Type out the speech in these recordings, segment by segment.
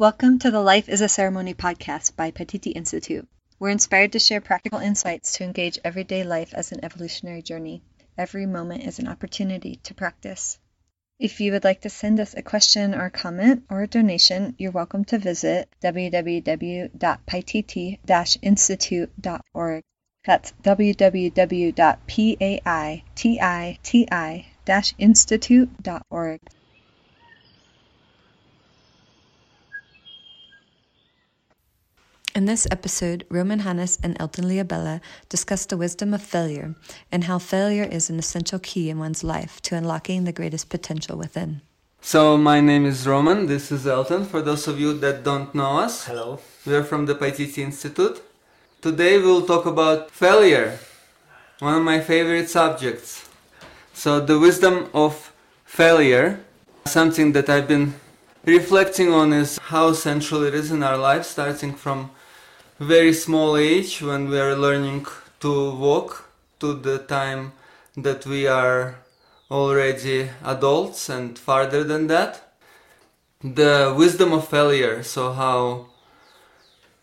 Welcome to the Life is a Ceremony podcast by Paititi Institute. We're inspired to share practical insights to engage everyday life as an evolutionary journey. Every moment is an opportunity to practice. If you would like to send us a question or a comment or a donation, you're welcome to visit www.paititi-institute.org. That's www.paititi-institute.org. In this episode, Roman Hanis and Elton Liabella discuss the wisdom of failure and how failure is an essential key in one's life to unlocking the greatest potential within. So, my name is Roman, this is Elton. For those of you that don't know us, Hello. we are from the Paititi Institute. Today we'll talk about failure, one of my favorite subjects. So, the wisdom of failure, something that I've been reflecting on is how central it is in our life, starting from very small age when we are learning to walk to the time that we are already adults and farther than that. The wisdom of failure, so how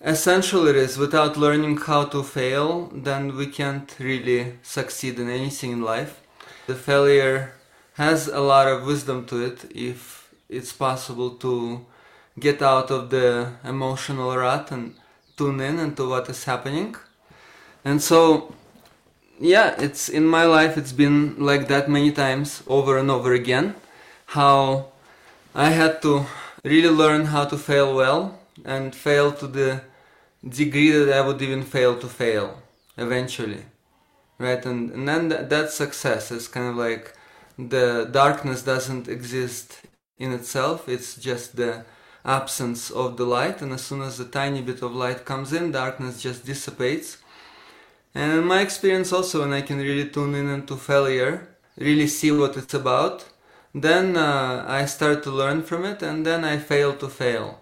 essential it is without learning how to fail, then we can't really succeed in anything in life. The failure has a lot of wisdom to it if it's possible to get out of the emotional rut and tune in into what is happening. And so, yeah, it's in my life, it's been like that many times over and over again. How I had to really learn how to fail well and fail to the degree that I would even fail to fail eventually. Right? And, and then that, that success is kind of like the darkness doesn't exist in itself, it's just the absence of the light, and as soon as a tiny bit of light comes in, darkness just dissipates. And in my experience, also, when I can really tune in into failure, really see what it's about, then uh, I start to learn from it, and then I fail to fail.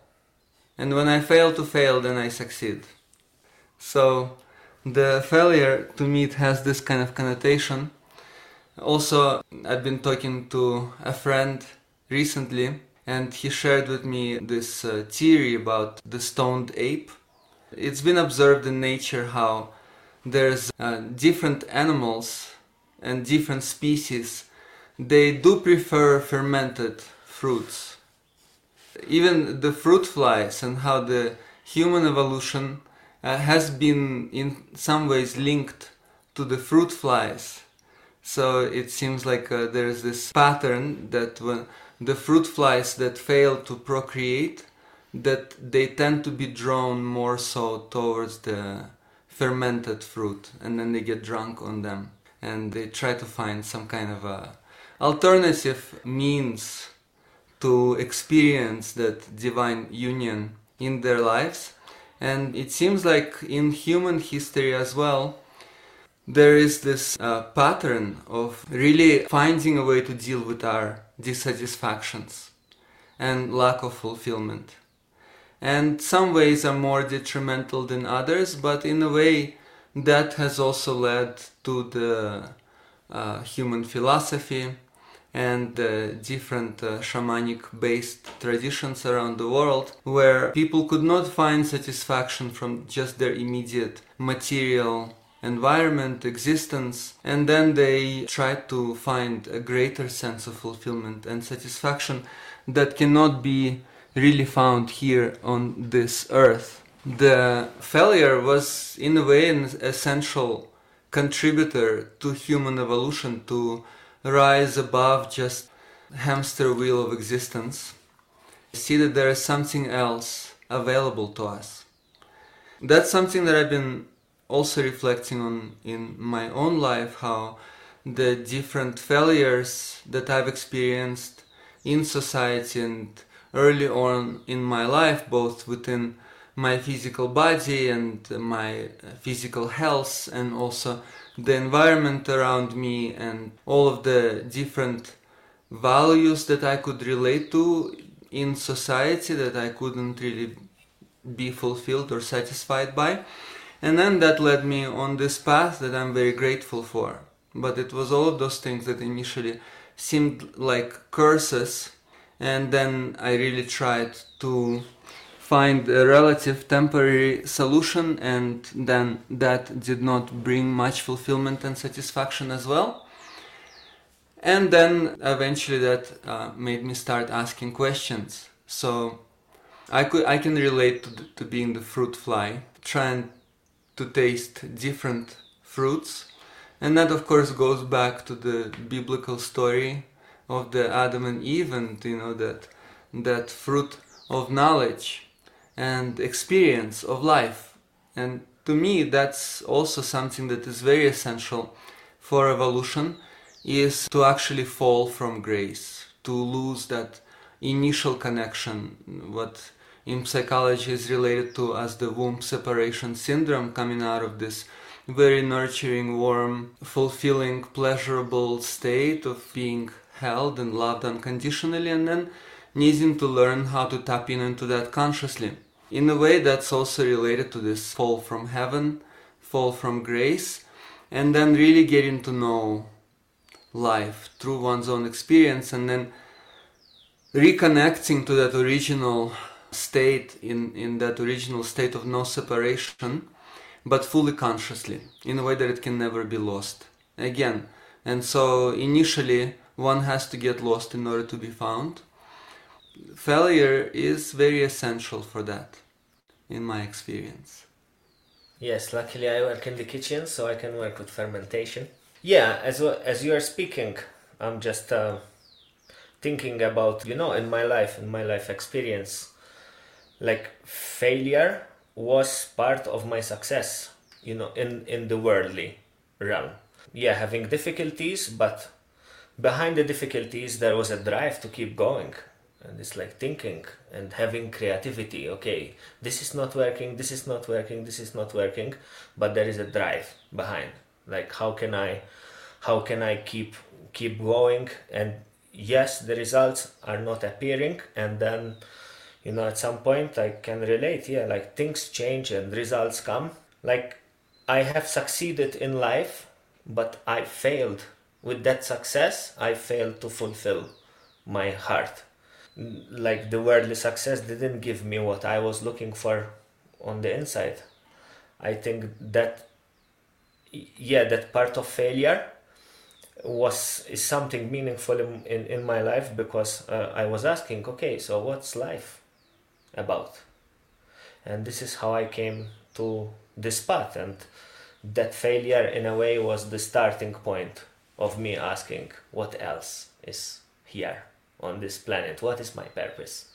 And when I fail to fail, then I succeed. So, the failure to me it has this kind of connotation. Also, I've been talking to a friend recently, and he shared with me this uh, theory about the stoned ape. It's been observed in nature how there's uh, different animals and different species. They do prefer fermented fruits. Even the fruit flies and how the human evolution uh, has been in some ways linked to the fruit flies. So it seems like uh, there's this pattern that when the fruit flies that fail to procreate that they tend to be drawn more so towards the fermented fruit and then they get drunk on them. And they try to find some kind of a alternative means to experience that divine union in their lives. And it seems like in human history as well there is this uh, pattern of really finding a way to deal with our dissatisfactions and lack of fulfillment. And some ways are more detrimental than others, but in a way that has also led to the uh, human philosophy and uh, different uh, shamanic based traditions around the world where people could not find satisfaction from just their immediate material environment, existence, and then they try to find a greater sense of fulfillment and satisfaction that cannot be really found here on this earth. The failure was, in a way, an essential contributor to human evolution to rise above just hamster wheel of existence see that there is something else available to us that's something that i've been also reflecting on in my own life how the different failures that I've experienced in society and early on in my life, both within my physical body and my uh, physical health, and also the environment around me, and all of the different values that I could relate to in society that I couldn't really be fulfilled or satisfied by and then that led me on this path that I'm very grateful for. But it was all of those things that initially seemed like curses, and then I really tried to find a relative temporary solution and then that did not bring much fulfillment and satisfaction as well and then eventually that uh, made me start asking questions so i could i can relate to, to being the fruit fly trying to taste different fruits and that of course goes back to the biblical story of the adam and eve and you know that that fruit of knowledge and experience of life. And to me, that's also something that is very essential for evolution is to actually fall from grace, to lose that initial connection, what in psychology is related to as the womb separation syndrome coming out of this very nurturing, warm, fulfilling, pleasurable state of being held and loved unconditionally and then needing to learn how to tap in into that consciously. In a way, that's also related to this fall from heaven, fall from grace, and then really getting to know life through one's own experience and then reconnecting to that original state in, in that original state of no separation but fully consciously in a way that it can never be lost again and so initially one has to get lost in order to be found failure is very essential for that in my experience. Yes, luckily I work in the kitchen, so I can work with fermentation. Yeah, as as you are speaking, I'm just uh, thinking about you know in my life, in my life experience, like failure was part of my success. You know, in in the worldly realm. Yeah, having difficulties, but behind the difficulties there was a drive to keep going and it's like thinking and having creativity okay this is not working this is not working this is not working but there is a drive behind like how can i how can i keep keep going and yes the results are not appearing and then you know at some point i can relate yeah like things change and results come. Like i have succeeded in life but i failed. With that success i failed to fulfill my heart. Like the worldly success didn't give me what I was looking for on the inside. I think that yeah, that part of failure was is something meaningful in, in, in my life because uh, I was asking, okay, so what's life about? And this is how I came to this path and that failure in a way was the starting point of me asking what else is here on this planet? What is my purpose?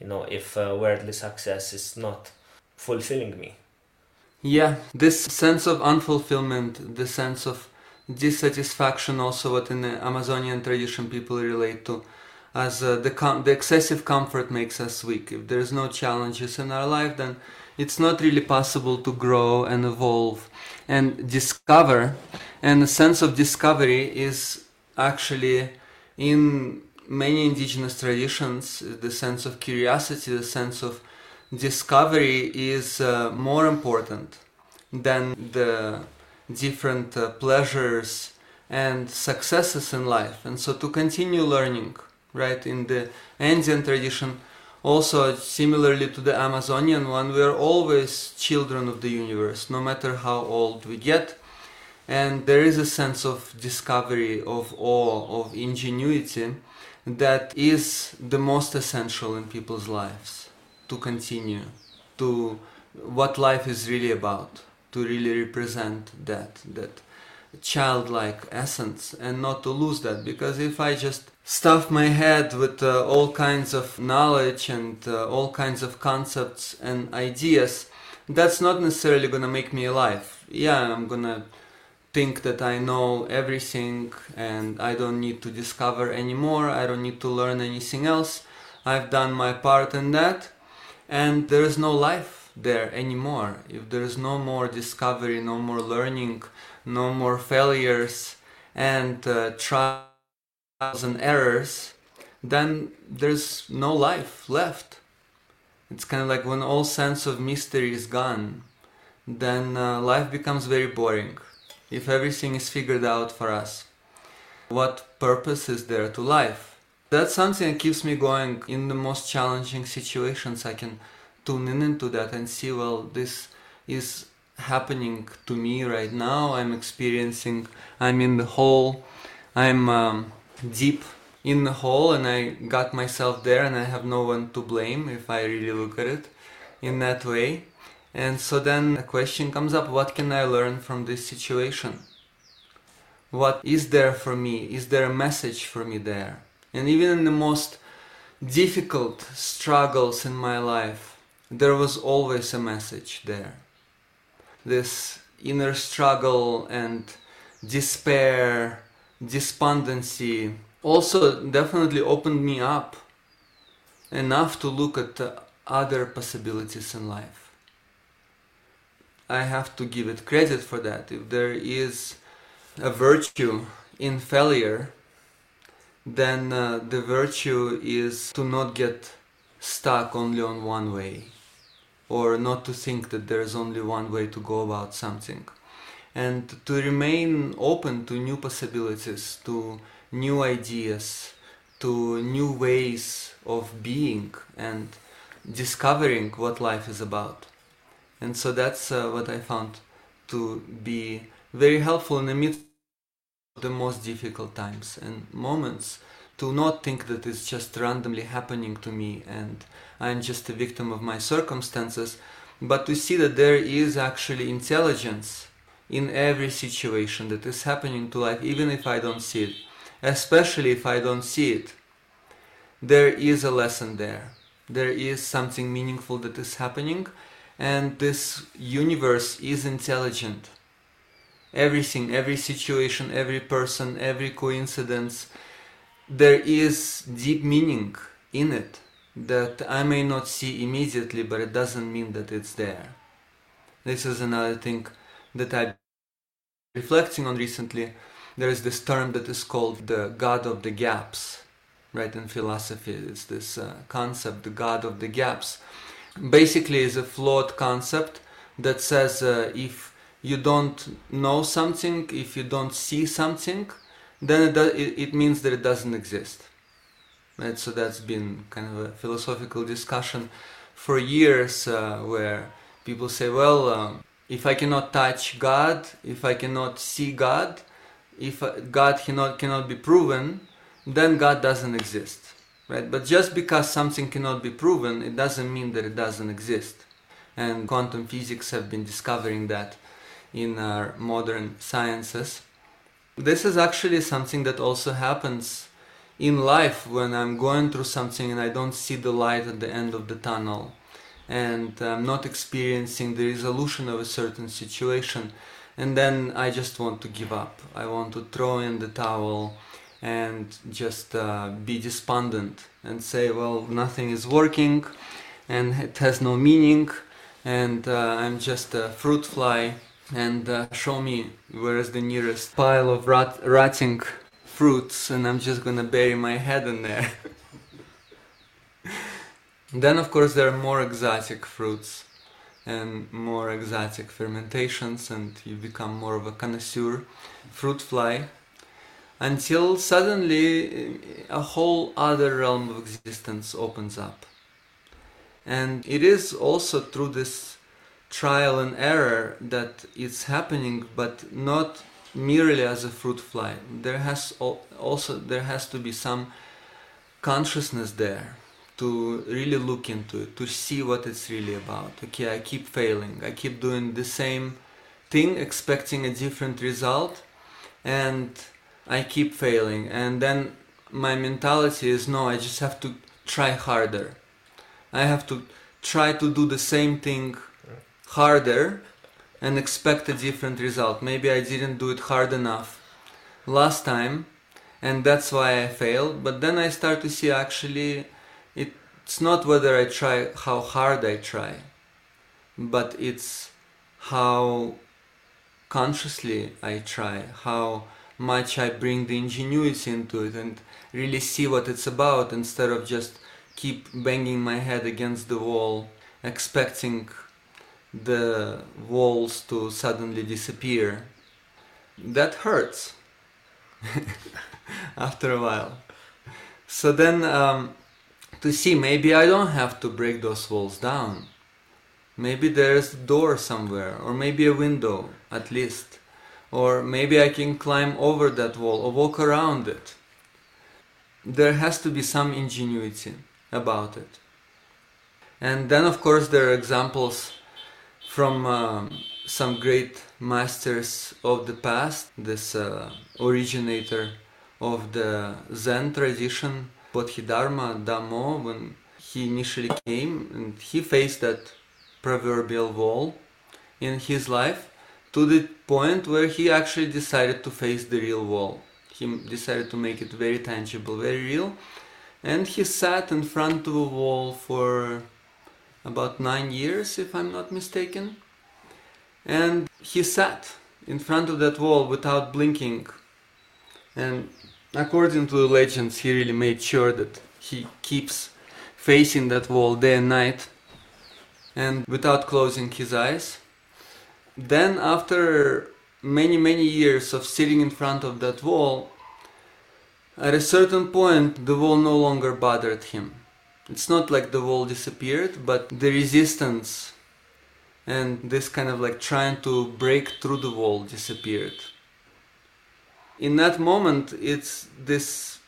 You know, if uh, worldly success is not fulfilling me. Yeah, this sense of unfulfillment, the sense of dissatisfaction, also what in the Amazonian tradition people relate to, as uh, the com- the excessive comfort makes us weak. If there's no challenges in our life, then it's not really possible to grow and evolve and discover. And the sense of discovery is actually in many indigenous traditions, the sense of curiosity, the sense of discovery is uh, more important than the different uh, pleasures and successes in life. And so to continue learning, right, in the Andean tradition, also similarly to the Amazonian one, we are always children of the universe, no matter how old we get. And there is a sense of discovery, of awe, of ingenuity that is the most essential in people's lives to continue to what life is really about to really represent that that childlike essence and not to lose that because if i just stuff my head with uh, all kinds of knowledge and uh, all kinds of concepts and ideas that's not necessarily to make me alive yeah i'm to think that I know everything and I don't need to discover anymore, I don't need to learn anything else. I've done my part in that, and there is no life there anymore. If there is no more discovery, no more learning, no more failures and uh, trials and errors, then there's no life left. It's kind of like when all sense of mystery is gone, then uh, life becomes very boring if everything is figured out for us? What purpose is there to life? That's something that keeps me going in the most challenging situations I can tune in into that and see, well, this is happening to me right now. I'm experiencing, I'm in the hole, I'm um, deep in the hole, and I got myself there, and I have no one to blame if I really look at it in that way. And so then a question comes up what can I learn from this situation? What is there for me? Is there a message for me there? And even in the most difficult struggles in my life, there was always a message there. This inner struggle and despair, despondency also definitely opened me up enough to look at other possibilities in life. I have to give it credit for that. If there is a virtue in failure, then uh, the virtue is to not get stuck only on one way or not to think that there is only one way to go about something and to remain open to new possibilities to new ideas to new ways of being and discovering what life is about. And so that's uh, what i found to be very helpful in the midst of the most difficult times and moments to not think that it's just randomly happening to me and I'm just a victim of my circumstances, but to see that there is actually intelligence in every situation that is happening to life, even if I don't see it, especially if I don't see it. There is a lesson there. There is something meaningful that is happening, and this universe is intelligent everything, every situation, every person, every coincidence, there is deep meaning in it that I may not see immediately, but it doesn't mean that it's there. This is another thing that I'm reflecting on recently. There is this term that is called the God of the gaps, right? In philosophy, it's this uh, concept, the God of the gaps. Basically, is a flawed concept that says uh, if you don't know something, if you don't see something, then it, it, means that it doesn't exist. Right? So that's been kind of a philosophical discussion for years uh, where people say, well, um, if I cannot touch God, if I cannot see God, if God cannot, cannot be proven, then God doesn't exist. Right? But just because something cannot be proven, it doesn't mean that it doesn't exist. And quantum physics have been discovering that in our modern sciences. This is actually something that also happens in life when I'm going through something and I don't see the light at the end of the tunnel and I'm not experiencing the resolution of a certain situation and then I just want to give up. I want to throw in the towel and just uh, be despondent and say, well, nothing is working and it has no meaning and uh, I'm just a fruit fly and uh, show me where is the nearest pile of rot- rotting fruits and I'm just gonna bury my head in there. then of course there are more exotic fruits and more exotic fermentations and you become more of a connoisseur, fruit fly, until suddenly eh, a whole other realm of existence opens up. And it is also through this trial and error that it's happening, but not merely as a fruit fly. There has also there has to be some consciousness there to really look into it, to see what it's really about. Okay, I keep failing. I keep doing the same thing, expecting a different result, and I keep failing. And then my mentality is no, I just have to try harder. I have to try to do the same thing harder and expect a different result. Maybe I didn't do it hard enough last time and that's why I failed. But then I start to see actually it's not whether I try how hard I try, but it's how consciously I try, how much I bring the ingenuity into it and really see what it's about instead of just keep banging my head against the wall expecting the walls to suddenly disappear. That hurts after a while. So then, um, to see maybe I don't have to break those walls down. Maybe there's a door somewhere, or maybe a window at least, or maybe I can climb over that wall or walk around it. There has to be some ingenuity about it. And then, of course, there are examples from um, some great masters of the past, this uh, originator of the Zen tradition, Bodhidharma Dhammo, when he initially came and he faced that proverbial wall in his life to the point where he actually decided to face the real wall. He decided to make it very tangible, very real, and he sat in front of a wall for about nine years, if I'm not mistaken. And he sat in front of that wall without blinking. And according to the legends, he really made sure that he keeps facing that wall day and night and without closing his eyes. Then, after many, many years of sitting in front of that wall, at a certain point, the wall no longer bothered him. It's not like the wall disappeared, but the resistance and this kind of like trying to break through the wall disappeared. In that moment, it's this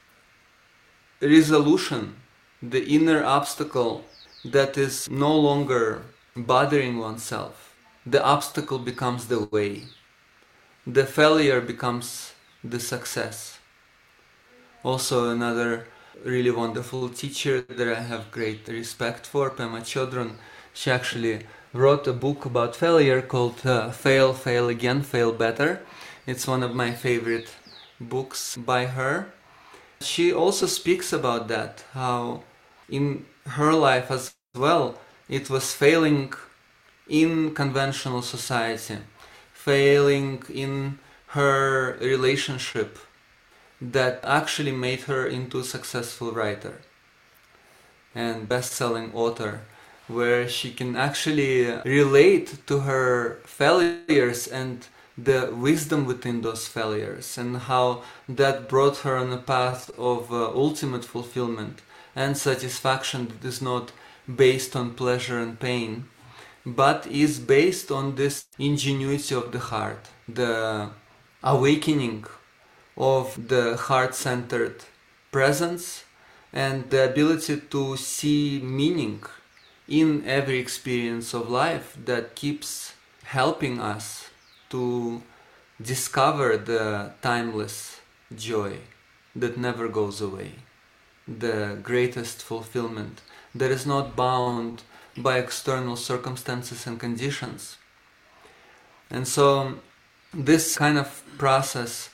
resolution, the inner obstacle that is no longer bothering oneself. The obstacle becomes the way. The failure becomes the success. Also, another really wonderful teacher that I have great respect for, Pema Chodron, she actually wrote a book about failure called uh, Fail, Fail Again, Fail Better. It's one of my favorite books by her. She also speaks about that, how in her life as well, it was failing in conventional society, failing in her relationship that actually made her into a successful writer and best-selling author where she can actually relate to her failures and the wisdom within those failures and how that brought her on a path of uh, ultimate fulfillment and satisfaction that is not based on pleasure and pain but is based on this ingenuity of the heart the awakening of the heart-centered presence and the ability to see meaning in every experience of life that keeps helping us to discover the timeless joy that never goes away, the greatest fulfillment that is not bound by external circumstances and conditions. And so, this kind of process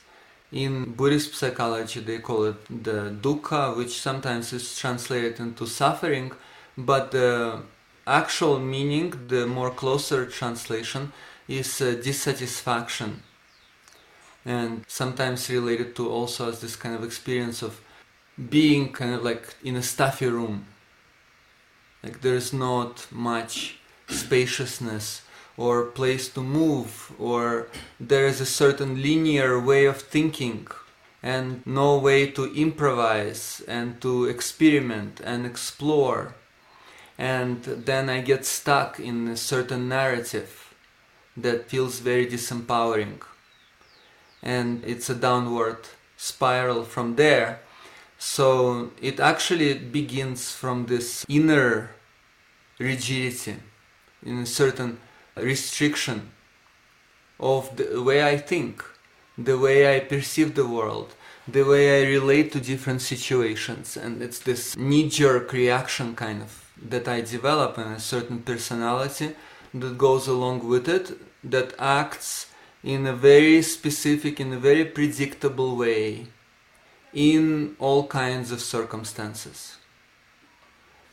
in Buddhist psychology, they call it the dukkha, which sometimes is translated into suffering but the actual meaning, the more closer translation, is uh, dissatisfaction. And sometimes related to also as this kind of experience of being kind of like in a stuffy room. Like there's not much spaciousness or place to move or there is a certain linear way of thinking and no way to improvise and to experiment and explore. And then I get stuck in a certain narrative that feels very disempowering. And it's a downward spiral from there. So it actually begins from this inner rigidity, in a certain restriction of the way I think, the way I perceive the world, the way I relate to different situations. And it's this knee jerk reaction kind of that I develop and a certain personality that goes along with it that acts in a very specific, in a very predictable way in all kinds of circumstances.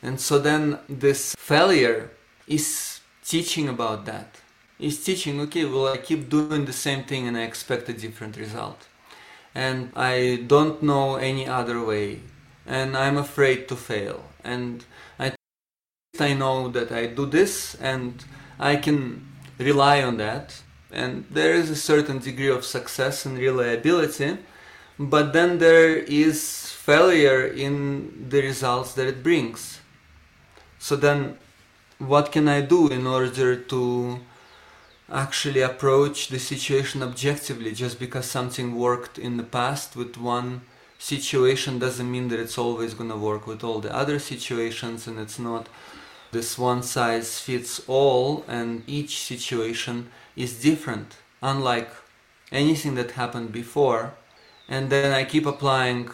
And so then this failure is teaching about that. Is teaching, okay, well, I keep doing the same thing and I expect a different result. And I don't know any other way. And I'm afraid to fail. And I I know that I do this and I can rely on that and there is a certain degree of success and reliability but then there is failure in the results that it brings. So then, what can I do in order to actually approach the situation objectively? Just because something worked in the past with one situation doesn't mean that it's always going to work with all the other situations, and it's not this one size fits all, and each situation is different, unlike anything that happened before. And then I keep applying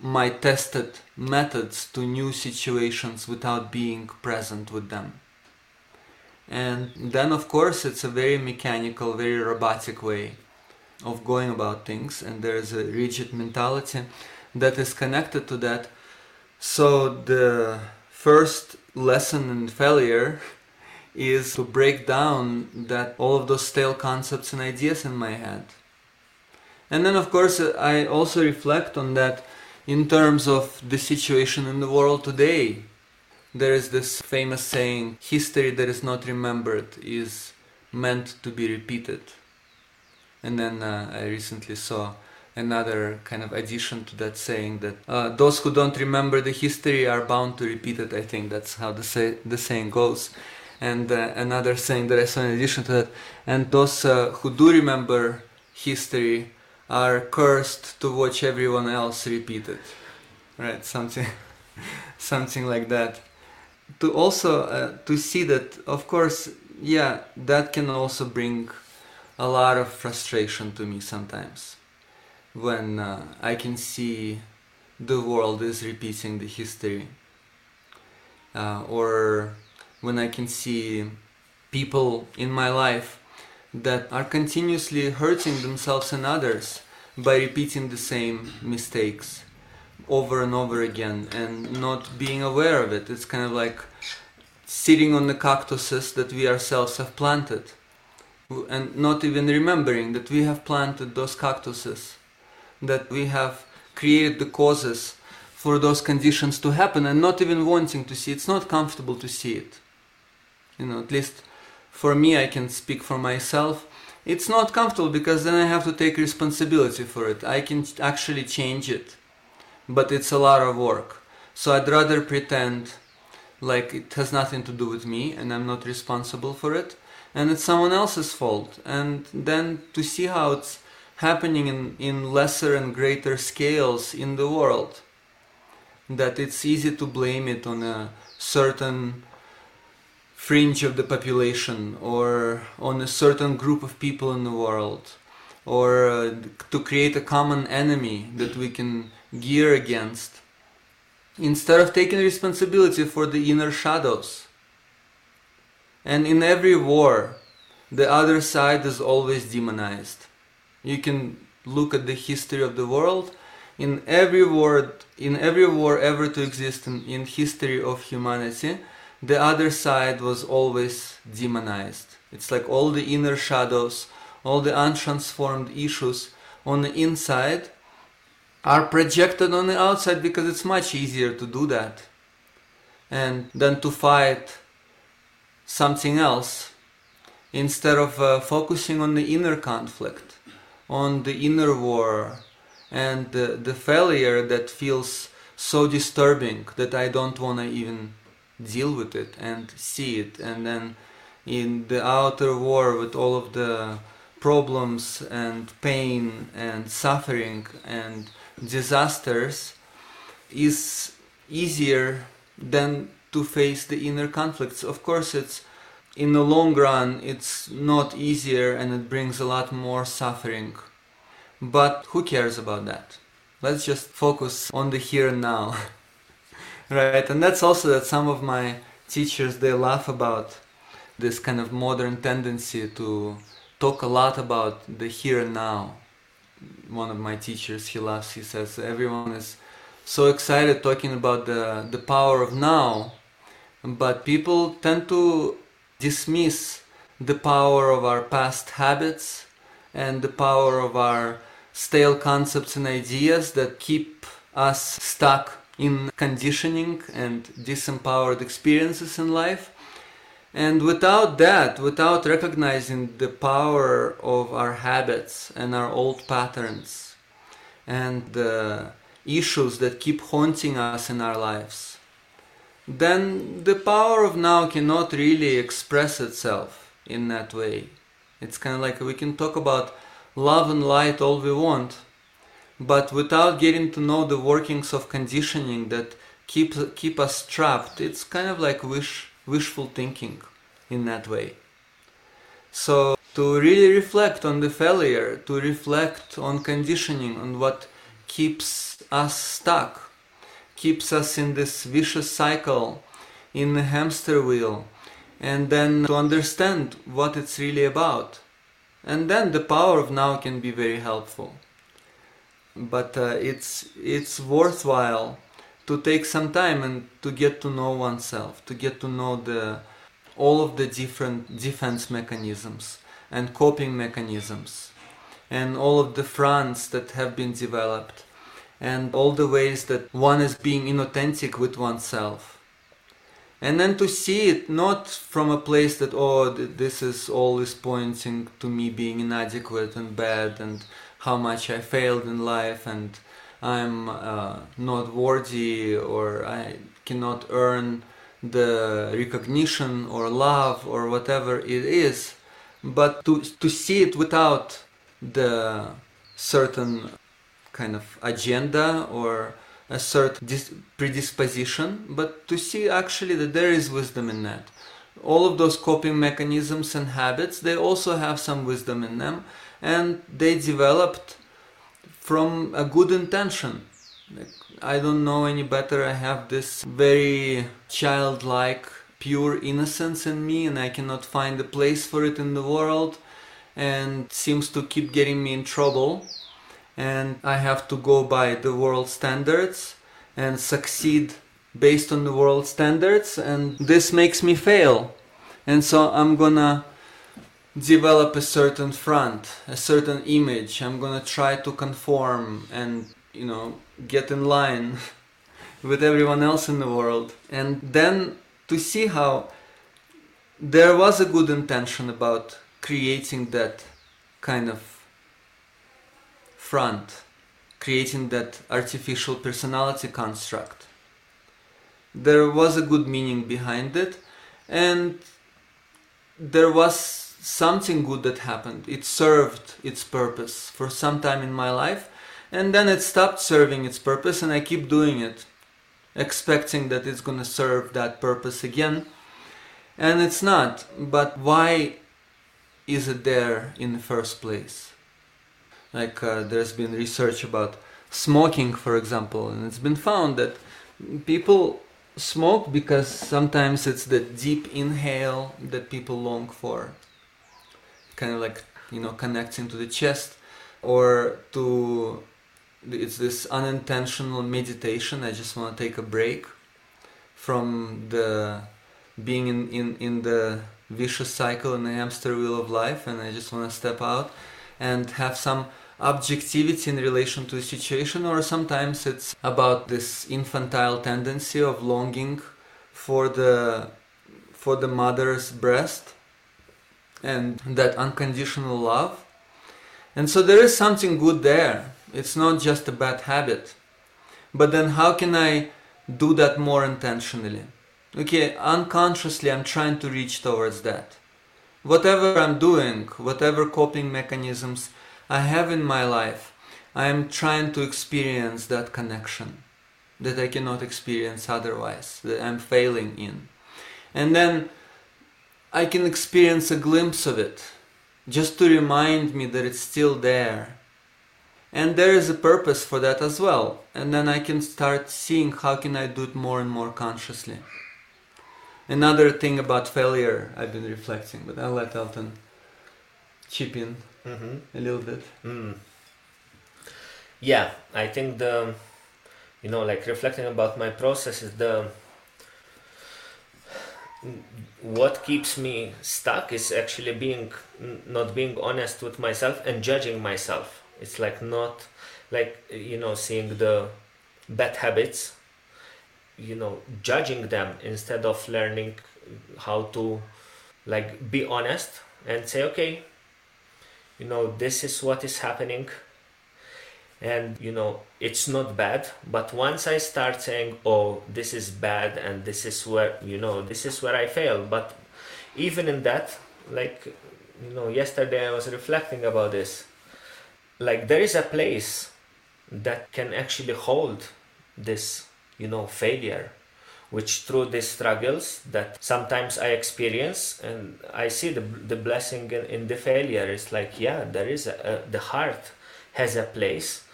my tested methods to new situations without being present with them. And then, of course, it's a very mechanical, very robotic way of going about things, and there's a rigid mentality that is connected to that. So, the first lesson in failure is to break down that all of those stale concepts and ideas in my head. And then, of course, I also reflect on that in terms of the situation in the world today. There is this famous saying history that is not remembered is meant to be repeated. And then uh, I recently saw another kind of addition to that saying that uh, those who don't remember the history are bound to repeat it. I think that's how the, say, the saying goes. And uh, another saying that I saw in addition to that, and those uh, who do remember history are cursed to watch everyone else repeat it. Right, something, something like that. To also uh, to see that, of course, yeah, that can also bring a lot of frustration to me sometimes when uh, I can see the world is repeating the history, uh, or when I can see people in my life that are continuously hurting themselves and others by repeating the same mistakes over and over again and not being aware of it. It's kind of like sitting on the cactuses that we ourselves have planted. And not even remembering that we have planted those cactuses, that we have created the causes for those conditions to happen and not even wanting to see. It's not comfortable to see it. You know, at least for me, I can speak for myself. It's not comfortable because then I have to take responsibility for it. I can actually change it, but it's a lot of work. So I'd rather pretend like it has nothing to do with me and I'm not responsible for it and it's someone else's fault. And then to see how it's happening in, in lesser and greater scales in the world, that it's easy to blame it on a certain fringe of the population or on a certain group of people in the world or uh, to create a common enemy that we can gear against instead of taking responsibility for the inner shadows. And in every war the other side is always demonized you can look at the history of the world in every war in every war ever to exist in, in history of humanity the other side was always demonized. It's like all the inner shadows, all the untransformed issues on the inside are projected on the outside because it's much easier to do that and than to fight something else instead of uh, focusing on the inner conflict, on the inner war and the, the failure that feels so disturbing that I don't want to even deal with it and see it. And then in the outer war with all of the problems and pain and suffering and disasters is easier than to face the inner conflicts. Of course it's in the long run it's not easier and it brings a lot more suffering. But who cares about that? Let's just focus on the here and now. Right and that's also that some of my teachers they laugh about this kind of modern tendency to talk a lot about the here and now. One of my teachers he laughs he says everyone is so excited talking about the the power of now but people tend to dismiss the power of our past habits and the power of our stale concepts and ideas that keep us stuck in conditioning and disempowered experiences in life. And without that, without recognizing the power of our habits and our old patterns, and the issues that keep haunting us in our lives, then the power of now cannot really express itself in that way. It's kind of like we can talk about love and light all we want, but without getting to know the workings of conditioning that keep keep us trapped, it's kind of like wish wishful thinking in that way. So to really reflect on the failure, to reflect on conditioning, on what keeps us stuck, keeps us in this vicious cycle, in the hamster wheel, and then to understand what it's really about. And then the power of now can be very helpful. But uh, it's it's worthwhile to take some time and to get to know oneself, to get to know the all of the different defense mechanisms and coping mechanisms and all of the fronts that have been developed and all the ways that one is being inauthentic with oneself. And then to see it not from a place that oh this is always pointing to me being inadequate and bad and how much i failed in life and i'm uh, not worthy or i cannot earn the recognition or love or whatever it is. But to to see it without the certain kind of agenda or a certain predisposition, but to see actually that there is wisdom in that. All of those coping mechanisms and habits, they also have some wisdom in them, and they developed from a good intention. Like, I don't know any better. I have this very childlike, pure innocence in me, and I cannot find a place for it in the world, and seems to keep getting me in trouble and I have to go by the world standards and succeed based on the world standards and this makes me fail. And so I'm gonna develop a certain front a certain image. I'm gonna try to conform and you know get in line with everyone else in the world. And then to see how there was a good intention about creating that kind of front, creating that artificial personality construct. There was a good meaning behind it, and there was something good that happened. It served its purpose for some time in my life, and then it stopped serving its purpose, and I keep doing it, expecting that it's gonna serve that purpose again. And it's not. But why is it there in the first place? Like uh, there's been research about smoking for example and it's been found that people smoke because sometimes it's the deep inhale that people long for. Kind of like you know connecting to the chest or to it's this unintentional meditation. I just want to take a break from the being in, in, in the vicious cycle in the hamster wheel of life and i just want to step out and have some objectivity in relation to the situation, or sometimes it's about this infantile tendency of longing for the for the mother's breast and that unconditional love. And so there is something good there. It's not just a bad habit. But then how can I do that more intentionally? Okay, unconsciously I'm trying to reach towards that. Whatever I'm doing, whatever coping mechanisms I have in my life, I am trying to experience that connection that I cannot experience otherwise, that I'm failing in. And then I can experience a glimpse of it just to remind me that it's still there. And there is a purpose for that as well. And then I can start seeing how can I do it more and more consciously. Another thing about failure I've been reflecting, but I'll let Elton chip in mm-hmm. a little bit. Mm. Yeah, I think the you know like reflecting about my process is the what keeps me stuck is actually being not being honest with myself and judging myself it's like not like you know seeing the bad habits you know judging them instead of learning how to like be honest and say okay you know this is what is happening. And you know it's not bad but once i start saying oh this is bad and this is where you know this is where i fail but even in that like you know yesterday i was reflecting about this like there is a place that can actually hold this you know failure which through these struggles that sometimes i experience and i see the, the blessing in, in the failure it's like yeah there is a, a, the heart has a place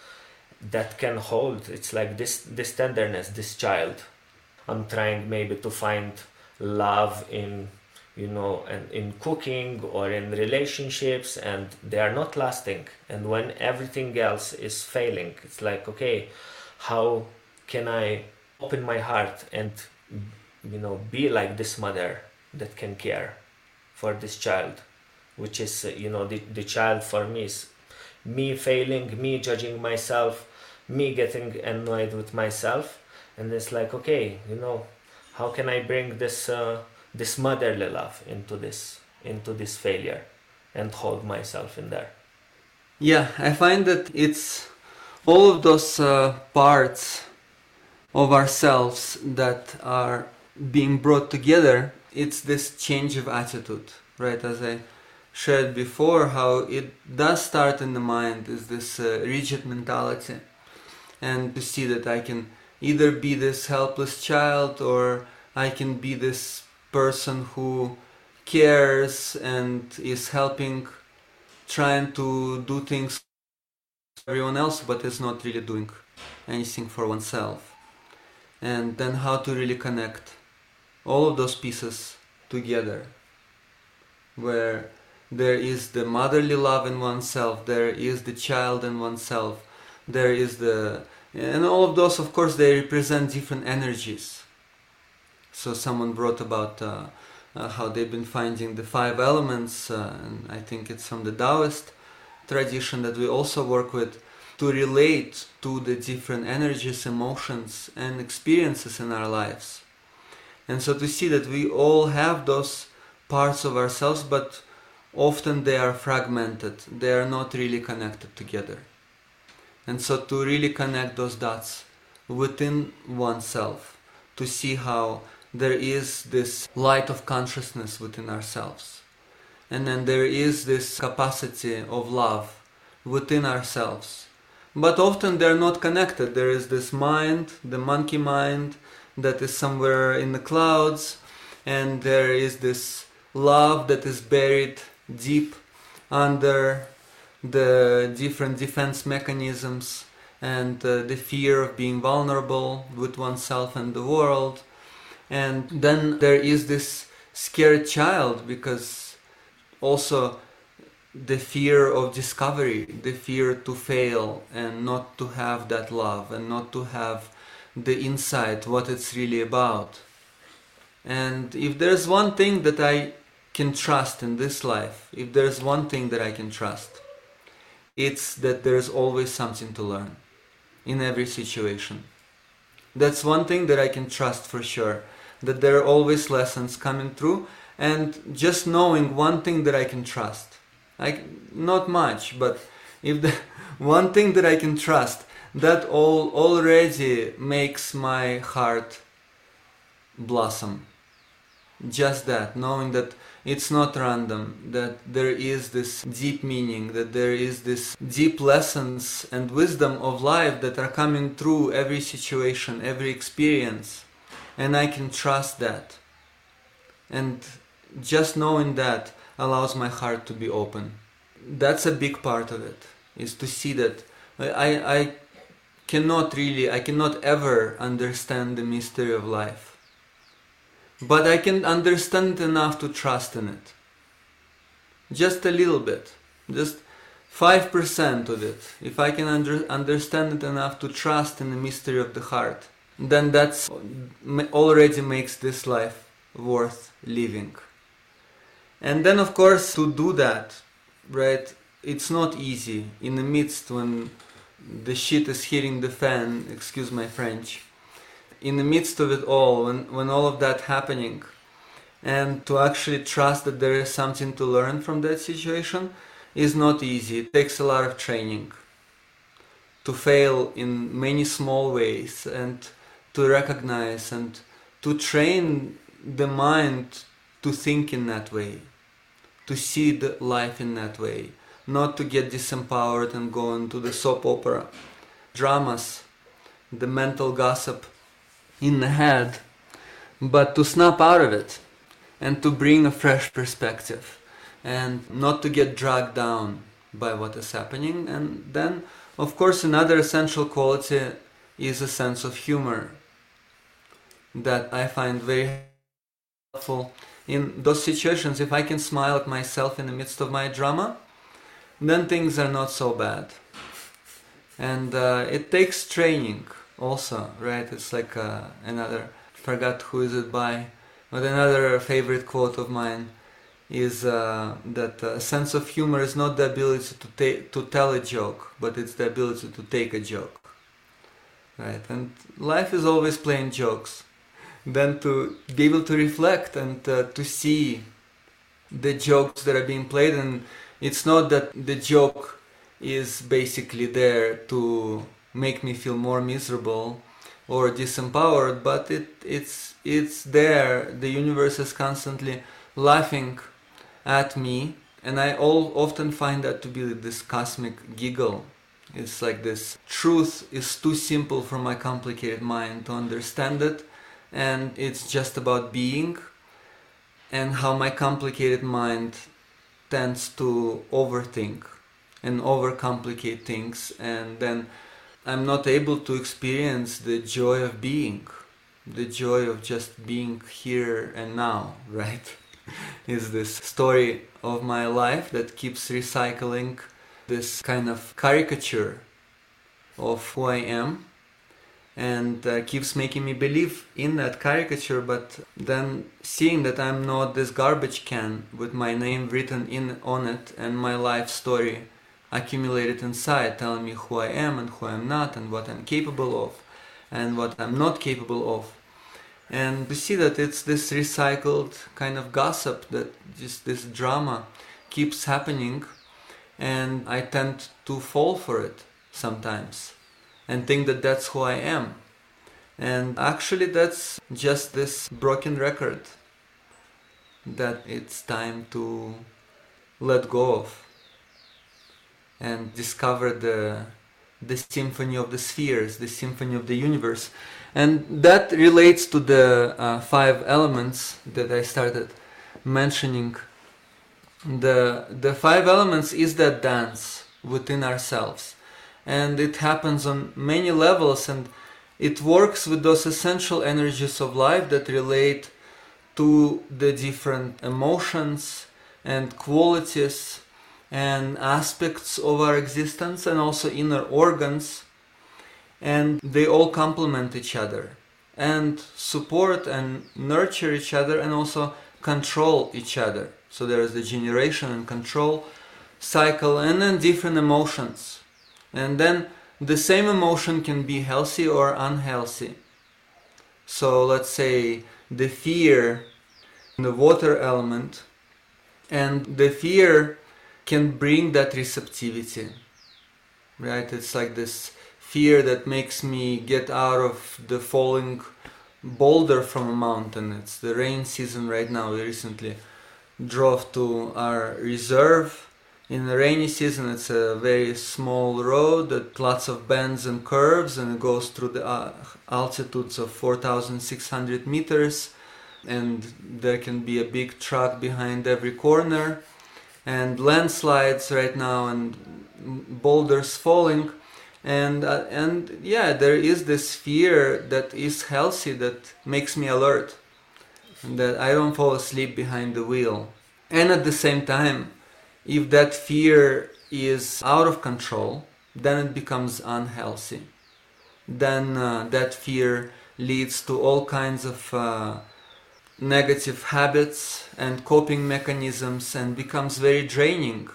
that can hold. It's like this this tenderness this child. I'm trying maybe to find love in you know and in cooking or in relationships and they are not lasting. And when everything else is failing it's like okay how can i open my heart and you know be like this mother that can care for this child which is you know the, the child for me is me failing, me judging myself, me getting annoyed with myself, and it's like, okay, you know, how can I bring this uh, this motherly love into this into this failure, and hold myself in there? Yeah, I find that it's all of those uh, parts of ourselves that are being brought together. It's this change of attitude, right? As I shared before how it does start in the mind is this uh, rigid mentality and to see that I can either be this helpless child or I can be this person who cares and is helping trying to do things for everyone else but is not really doing anything for oneself and then how to really connect all of those pieces together where there is the motherly love in oneself there is the child in oneself there is the and all of those of course they represent different energies. So someone brought about uh, uh, how they've been finding the five elements uh, and i think it's from the taoist tradition that we also work with to relate to the different energies emotions and experiences in our lives and so to see that we all have those parts of ourselves but often they are fragmented, they are not really connected together. And so to really connect those dots within oneself, to see how there is this light of consciousness within ourselves. And then there is this capacity of love within ourselves. But often they're not connected. There is this mind, the monkey mind, that is somewhere in the clouds, and there is this love that is buried deep under the different defense mechanisms and uh, the fear of being vulnerable with oneself and the world. And then there is this scared child because also the fear of discovery, the fear to fail and not to have that love and not to have the insight what it's really about. And if there's one thing that I can trust in this life, if there's one thing that I can trust, it's that there's always something to learn in every situation. That's one thing that I can trust for sure, that there are always lessons coming through, and just knowing one thing that I can trust. I, not much, but if the one thing that I can trust, that all already makes my heart blossom. Just that, knowing that it's not random, that there is this deep meaning, that there is this deep lessons and wisdom of life that are coming through every situation, every experience. And I can trust that. And just knowing that allows my heart to be open. That's a big part of it, is to see that I, I cannot really, I cannot ever understand the mystery of life but I can understand enough to trust in it. Just a little bit, just 5% of it. If I can under, understand it enough to trust in the mystery of the heart, then that's already makes this life worth living. And then, of course, to do that, right, it's not easy in the midst when the shit is hitting the fan, excuse my French in the midst of it all, when, when all of that happening, and to actually trust that there is something to learn from that situation is not easy. It takes a lot of training to fail in many small ways and to recognize and to train the mind to think in that way, to see the life in that way, not to get disempowered and go into the soap opera dramas, the mental gossip in the head, but to snap out of it and to bring a fresh perspective and not to get dragged down by what is happening. And then, of course, another essential quality is a sense of humor that I find very helpful in those situations. If I can smile at myself in the midst of my drama, then things are not so bad. And uh, it takes training also, right? It's like uh, another, forgot who is it by, but another favorite quote of mine is uh, that a sense of humor is not the ability to, ta- to tell a joke, but it's the ability to take a joke. Right? And life is always playing jokes. Then to be able to reflect and uh, to see the jokes that are being played, and it's not that the joke is basically there to make me feel more miserable or disempowered, but it, it's, it's there. The universe is constantly laughing at me, and I all, often find that to be this cosmic giggle. It's like this truth is too simple for my complicated mind to understand it, and it's just about being, and how my complicated mind tends to overthink and overcomplicate things, and then I'm not able to experience the joy of being, the joy of just being here and now, right? is this story of my life that keeps recycling this kind of caricature of who I am and uh, keeps making me believe in that caricature but then seeing that I'm not this garbage can with my name written in on it and my life story accumulated inside, telling me who I am and who I'm not, and what I'm capable of, and what I'm not capable of. And we see that it's this recycled kind of gossip, that just this drama keeps happening, and I tend to fall for it sometimes and think that that's who I am. And actually, that's just this broken record that it's time to let go of and discover the the symphony of the spheres, the symphony of the universe, and that relates to the uh, five elements that I started mentioning. The the five elements is that dance within ourselves, and it happens on many levels, and it works with those essential energies of life that relate to the different emotions and qualities and aspects of our existence and also inner organs and they all complement each other and support and nurture each other and also control each other. So there is the generation and control cycle and then different emotions and then the same emotion can be healthy or unhealthy. So let's say the fear the water element and the fear can bring that receptivity right? It's like this fear that makes me get out of the falling boulder from a mountain. It's the rain season right now. We recently drove to our reserve in the rainy season it's a very small road that lots of bends and curves and it goes through the uh, altitudes of 4600 meters and there can be a big truck behind every corner and landslides right now and boulders falling and uh, and yeah there is this fear that is healthy that makes me alert that I don't fall asleep behind the wheel. And at the same time if that fear is out of control then it becomes unhealthy then uh, that fear leads to all kinds of uh, negative habits and coping mechanisms and becomes very draining.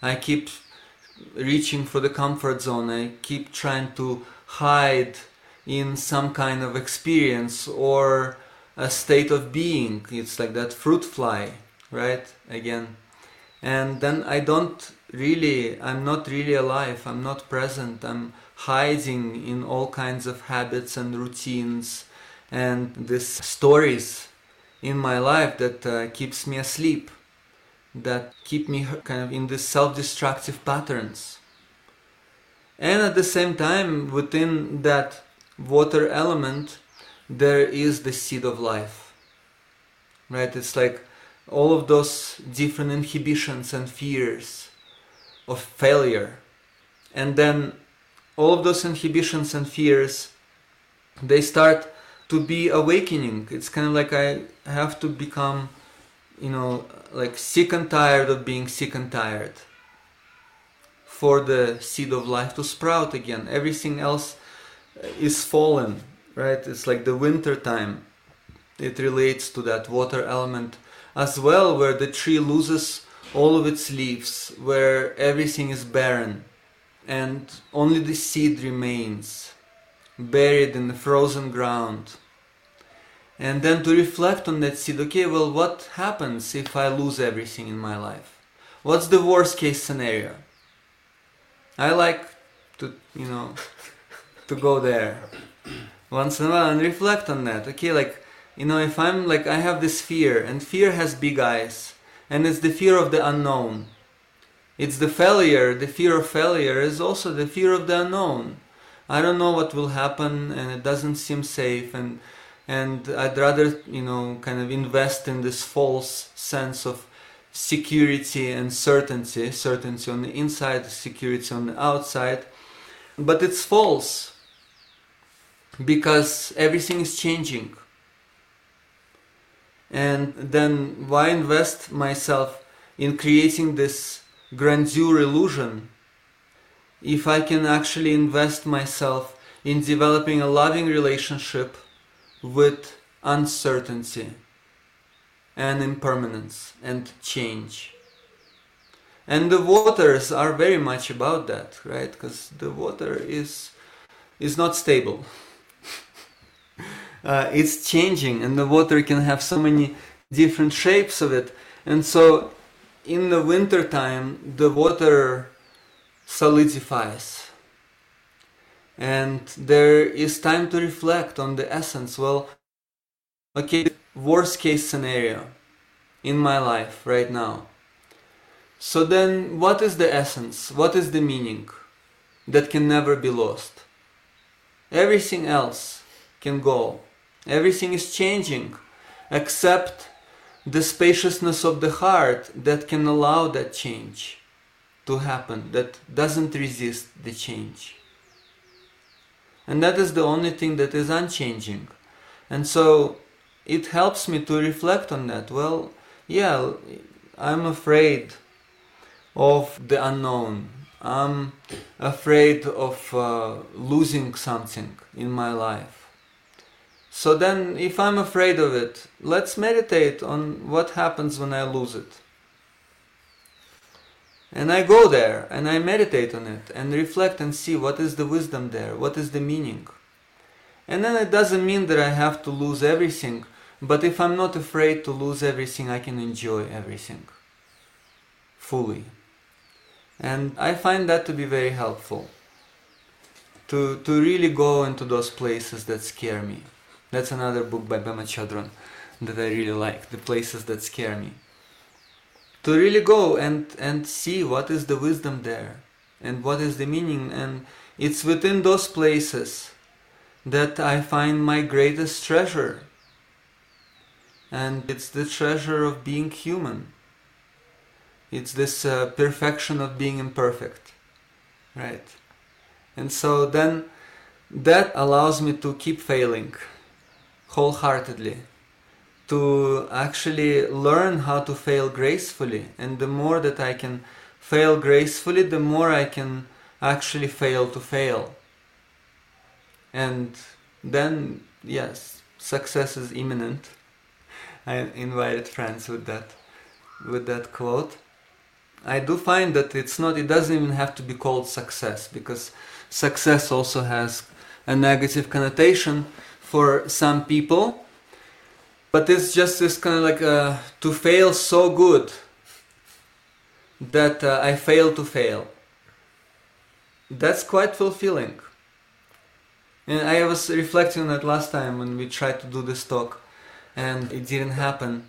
I keep reaching for the comfort zone, I keep trying to hide in some kind of experience or a state of being. It's like that fruit fly, right? Again. And then I don't really I'm not really alive. I'm not present. I'm hiding in all kinds of habits and routines and these stories in my life that uh, keeps me asleep that keep me kind of in these self-destructive patterns and at the same time within that water element there is the seed of life right it's like all of those different inhibitions and fears of failure. And then all of those inhibitions and fears they start to be awakening. It's kind of like i have to become you know like sick and tired of being sick and tired for the seed of life to sprout again. Everything else uh, is fallen right? It's like the winter time. It relates to that water element as well where the tree loses all of its leaves where everything is barren and only the seed remains buried in the frozen ground. And then to reflect on that seed okay well what happens if i lose everything in my life? What's the worst case scenario? I like to you know to go there once in a while and reflect on that. Okay like you know if i'm like i have this fear and fear has big eyes and it's the fear of the unknown. It's the failure the fear of failure is also the fear of the unknown. I don't know what will happen and it doesn't seem safe and and I'd rather you know kind of invest in this false sense of security and certainty certainty on the inside security on the outside. But it's false because everything is changing and then why invest myself in creating this grandeur illusion if I can actually invest myself in developing a loving relationship with uncertainty and impermanence and change. And the waters are very much about that, right? Because the water is is not stable. uh, it's changing, and the water can have so many different shapes of it. And so, in the winter time, the water solidifies. And there is time to reflect on the essence. Well okay worst case scenario in my life right now. So then what is the essence? What is the meaning that can never be lost? Everything else can go everything is changing except the spaciousness of the heart that can allow that change to happen that doesn't resist the change and that is the only thing that is unchanging. And so it helps me to reflect on that. Well, yeah, I'm afraid of the unknown. I'm afraid of uh, losing something in my life. So then, if I'm afraid of it, let's meditate on what happens when I lose it. And I go there and I meditate on it and reflect and see what is the wisdom there, what is the meaning. And then it doesn't mean that I have to lose everything, but if I'm not afraid to lose everything, I can enjoy everything fully. And I find that to be very helpful. To, to really go into those places that scare me. That's another book by Pema Chodron that I really like, The Places That Scare Me. To really go and and see what is the wisdom there and what is the meaning and it's within those places that I find my greatest treasure. And it's the treasure of being human. It's this uh, perfection of being imperfect right? And so then that allows me to keep failing wholeheartedly to actually learn how to fail gracefully. And the more that I can fail gracefully, the more I can actually fail to fail. And then, yes, success is imminent. I invited friends with that, with that quote. I do find that it's not, it doesn't even have to be called success because success also has a negative connotation for some people but it's just this kind of like uh, to fail so good that uh, I fail to fail. That's quite fulfilling. And I was reflecting on that last time when we tried to do this talk and it didn't happen.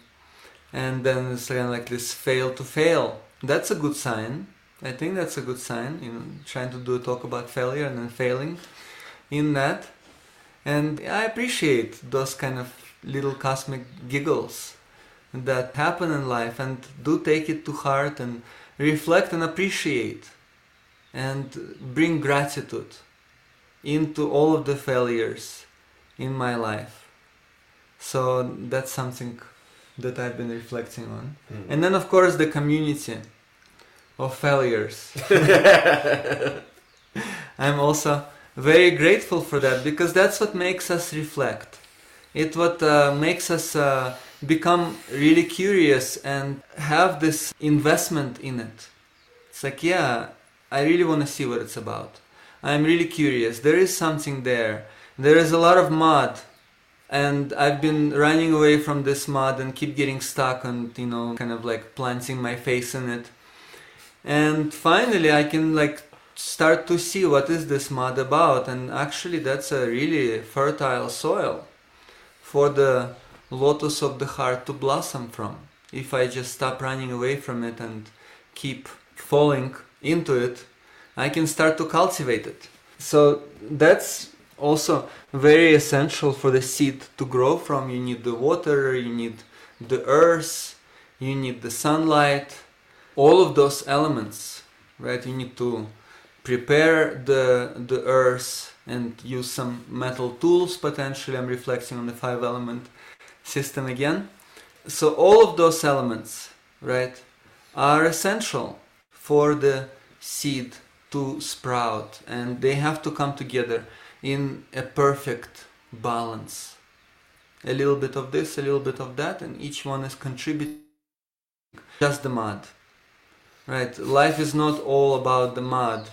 And then it's kind of like this fail to fail. That's a good sign. I think that's a good sign, you know, trying to do a talk about failure and then failing in that. And I appreciate those kind of little cosmic giggles that happen in life and do take it to heart and reflect and appreciate and bring gratitude into all of the failures in my life. So that's something that I've been reflecting on. Mm. And then, of course, the community of failures. I'm also very grateful for that because that's what makes us reflect. It what uh, makes us uh, become really curious and have this investment in it. It's like, yeah, I really want to see what it's about. I'm really curious. There is something there. There is a lot of mud and I've been running away from this mud and keep getting stuck and you know kind of like planting my face in it and finally I can like start to see what is this mud about and actually that's a really fertile soil for the lotus of the heart to blossom from if I just stop running away from it and keep falling into it I can start to cultivate it so that's also very essential for the seed to grow from. You need the water, you need the earth, you need the sunlight, all of those elements, right? You need to prepare the the earth and use some metal tools potentially. I'm reflecting on the five element system again. So all of those elements, right, are essential for the seed to sprout and they have to come together in a perfect balance. A little bit of this, a little bit of that, and each one is contributing. Just the mud. Right? Life is not all about the mud.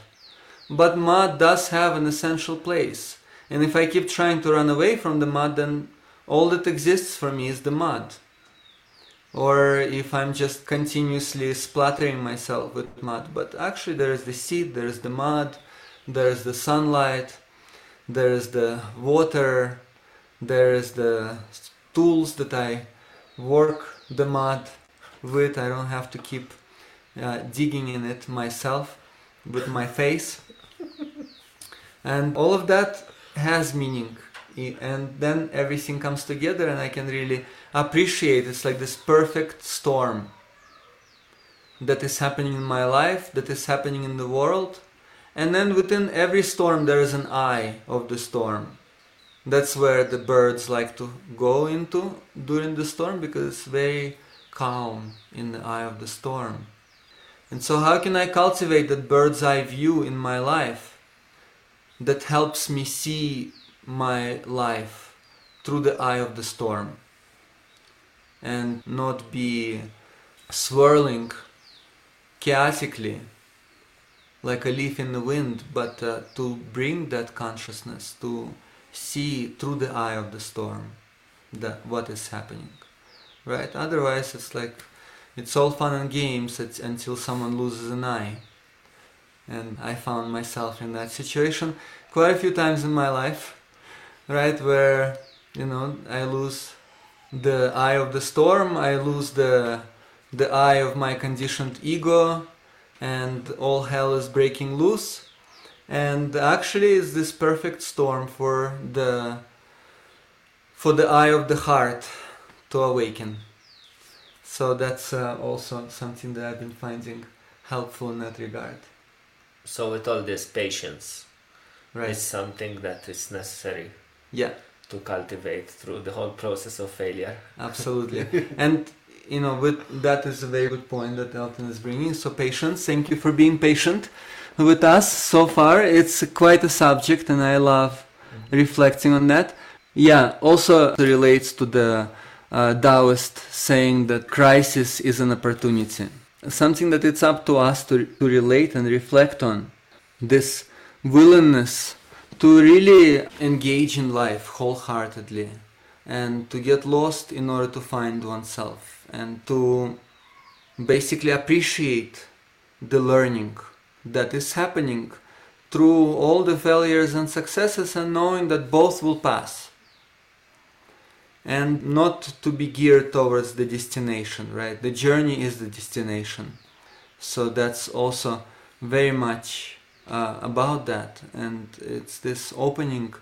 But mud does have an essential place. And if I keep trying to run away from the mud, then all that exists for me is the mud. Or if I'm just continuously splattering myself with mud. But actually, there is the seed, there is the mud, there is the sunlight, there is the water, there is the tools that I work the mud with. I don't have to keep uh, digging in it myself with my face. And all of that has meaning. And then everything comes together, and I can really appreciate it's like this perfect storm that is happening in my life, that is happening in the world and then within every storm, there is an eye of the storm. That's where the birds like to go into during the storm because it's very calm in the eye of the storm. And so, how can I cultivate that bird's eye view in my life that helps me see my life through the eye of the storm and not be swirling chaotically like a leaf in the wind, but uh, to bring that consciousness, to see through the eye of the storm that what is happening, right? Otherwise, it's like it's all fun and games until someone loses an eye. And I found myself in that situation quite a few times in my life, right? Where, you know, I lose the eye of the storm, I lose the, the eye of my conditioned ego, and all hell is breaking loose and actually it's this perfect storm for the for the eye of the heart to awaken so that's uh, also something that i've been finding helpful in that regard so with all this patience right is something that is necessary yeah to cultivate through the whole process of failure absolutely and you know, with that is a very good point that Elton is bringing. So patience. Thank you for being patient with us so far. It's quite a subject, and I love mm-hmm. reflecting on that. Yeah. Also relates to the uh, Taoist saying that crisis is an opportunity. Something that it's up to us to, to relate and reflect on. This willingness to really engage in life wholeheartedly and to get lost in order to find oneself and to basically appreciate the learning that is happening through all the failures and successes and knowing that both will pass and not to be geared towards the destination right? The journey is the destination. So that's also very much uh, about that. And it's this opening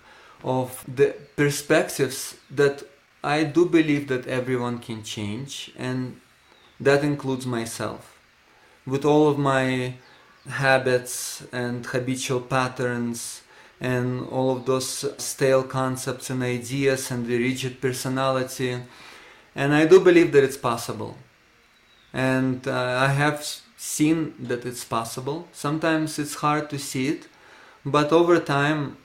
of the perspectives that I do believe that everyone can change and that includes myself. With all of my habits and habitual patterns and all of those stale concepts and ideas and the rigid personality and I do believe that it's possible and uh, I have seen that it's possible sometimes it's hard to see it but over time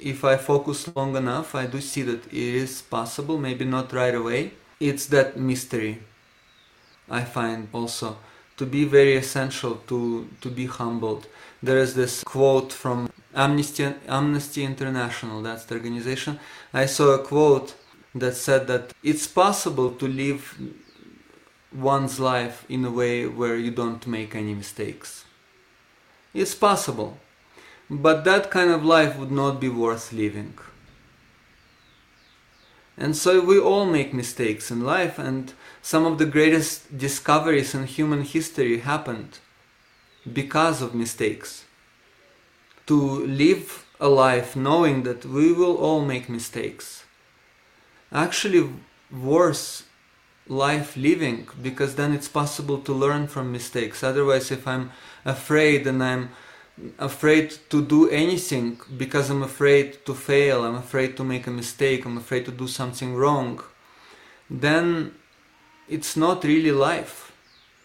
if I focus long enough, I do see that it is possible, maybe not right away. It's that mystery I find also to be very essential to, to be humbled. There is this quote from Amnesty, Amnesty International, that's the organization. I saw a quote that said that it's possible to live one's life in a way where you don't make any mistakes. It's possible but that kind of life would not be worth living. And so we all make mistakes in life, and some of the greatest discoveries in human history happened because of mistakes. To live a life knowing that we will all make mistakes. Actually, worse life living because then it's possible to learn from mistakes. Otherwise, if I'm afraid and I'm afraid to do anything because I'm afraid to fail, I'm afraid to make a mistake, I'm afraid to do something wrong, then it's not really life.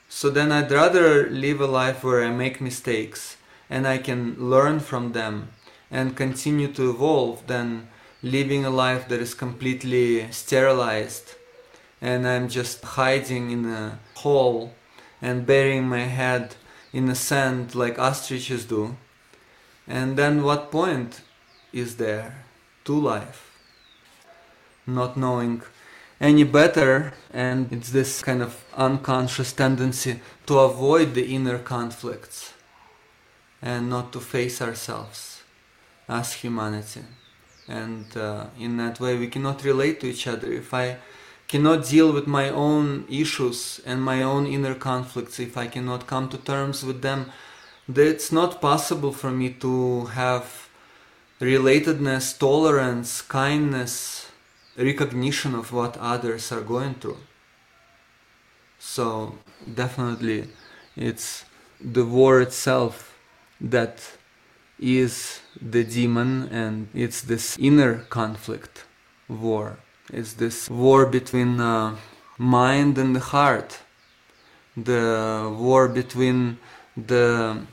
So then I'd rather live a life where I make mistakes and I can learn from them and continue to evolve than living a life that is completely sterilized and I'm just hiding in a hole and burying my head in the sand like ostriches do. And then what point is there to life? Not knowing any better, and it's this kind of unconscious tendency to avoid the inner conflicts and not to face ourselves as humanity. And uh, in that way, we cannot relate to each other. If I cannot deal with my own issues and my own inner conflicts, if I cannot come to terms with them, it's not possible for me to have relatedness, tolerance, kindness, recognition of what others are going through. So, definitely, it's the war itself that is the demon, and it's this inner conflict war. It's this war between uh, mind and the heart, the war between the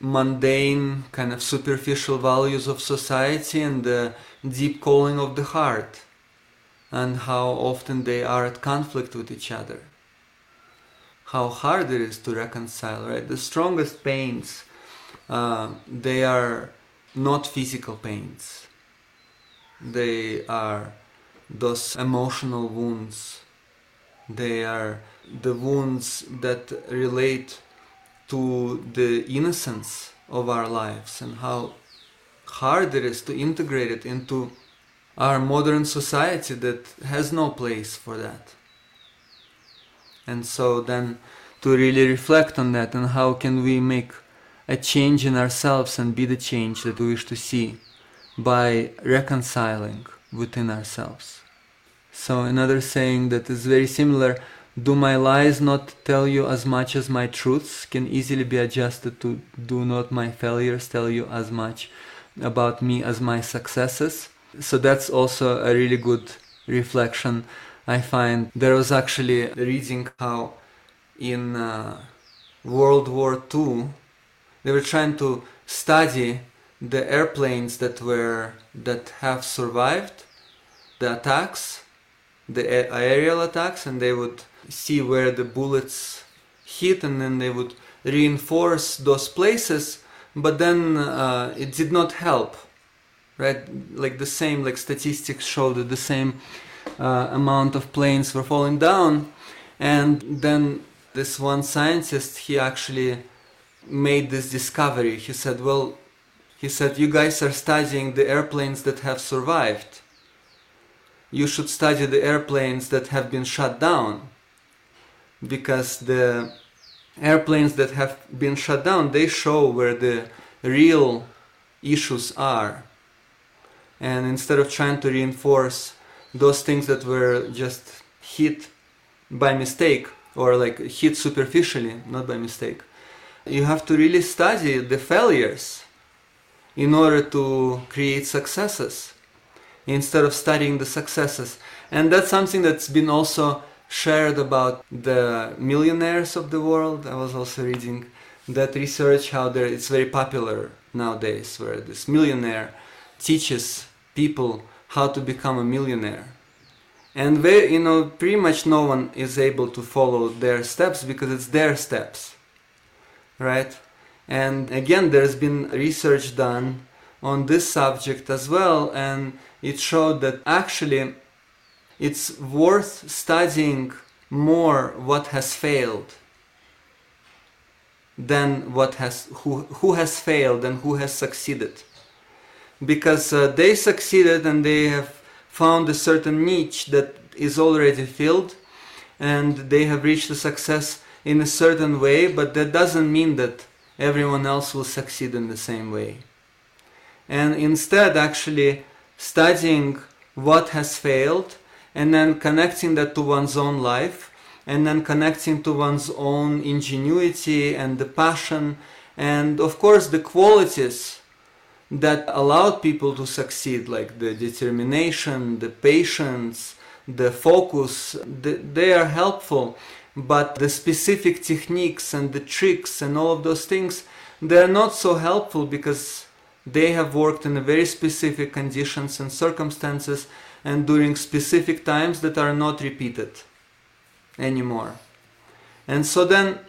mundane, kind of superficial values of society and the deep calling of the heart, and how often they are at conflict with each other. How hard it is to reconcile, right? The strongest pains, uh, they are not physical pains. They are those emotional wounds. They are the wounds that relate to the innocence of our lives and how hard it is to integrate it into our modern society that has no place for that. And so then to really reflect on that and how can we make a change in ourselves and be the change that we wish to see by reconciling within ourselves. So another saying that is very similar do my lies not tell you as much as my truths can easily be adjusted to do not my failures tell you as much about me as my successes so that's also a really good reflection i find there was actually reading how in uh, world war ii they were trying to study the airplanes that were that have survived the attacks the aerial attacks and they would see where the bullets hit and then they would reinforce those places but then uh, it did not help right? Like the same like statistics showed that the same uh, amount of planes were falling down and then this one scientist he actually made this discovery. He said, Well, he said, You guys are studying the airplanes that have survived. You should study the airplanes that have been shut down. Because the airplanes that have been shut down, they show where the real issues are. And instead of trying to reinforce those things that were just hit by mistake or like hit superficially, not by mistake, you have to really study the failures in order to create successes instead of studying the successes. And that's something that's been also shared about the millionaires of the world. I was also reading that research how there it's very popular nowadays where this millionaire teaches people how to become a millionaire. And very, you know, pretty much no one is able to follow their steps because it's their steps. Right? And again, there's been research done on this subject as well, and it showed that actually it's worth studying more what has failed than what has who who has failed and who has succeeded because uh, they succeeded and they have found a certain niche that is already filled and they have reached a success in a certain way but that doesn't mean that everyone else will succeed in the same way. And instead actually studying what has failed and then connecting that to one's own life and then connecting to one's own ingenuity and the passion and of course the qualities that allowed people to succeed like the determination the patience the focus they are helpful but the specific techniques and the tricks and all of those things they're not so helpful because they have worked in very specific conditions and circumstances and during specific times that are not repeated anymore. And so then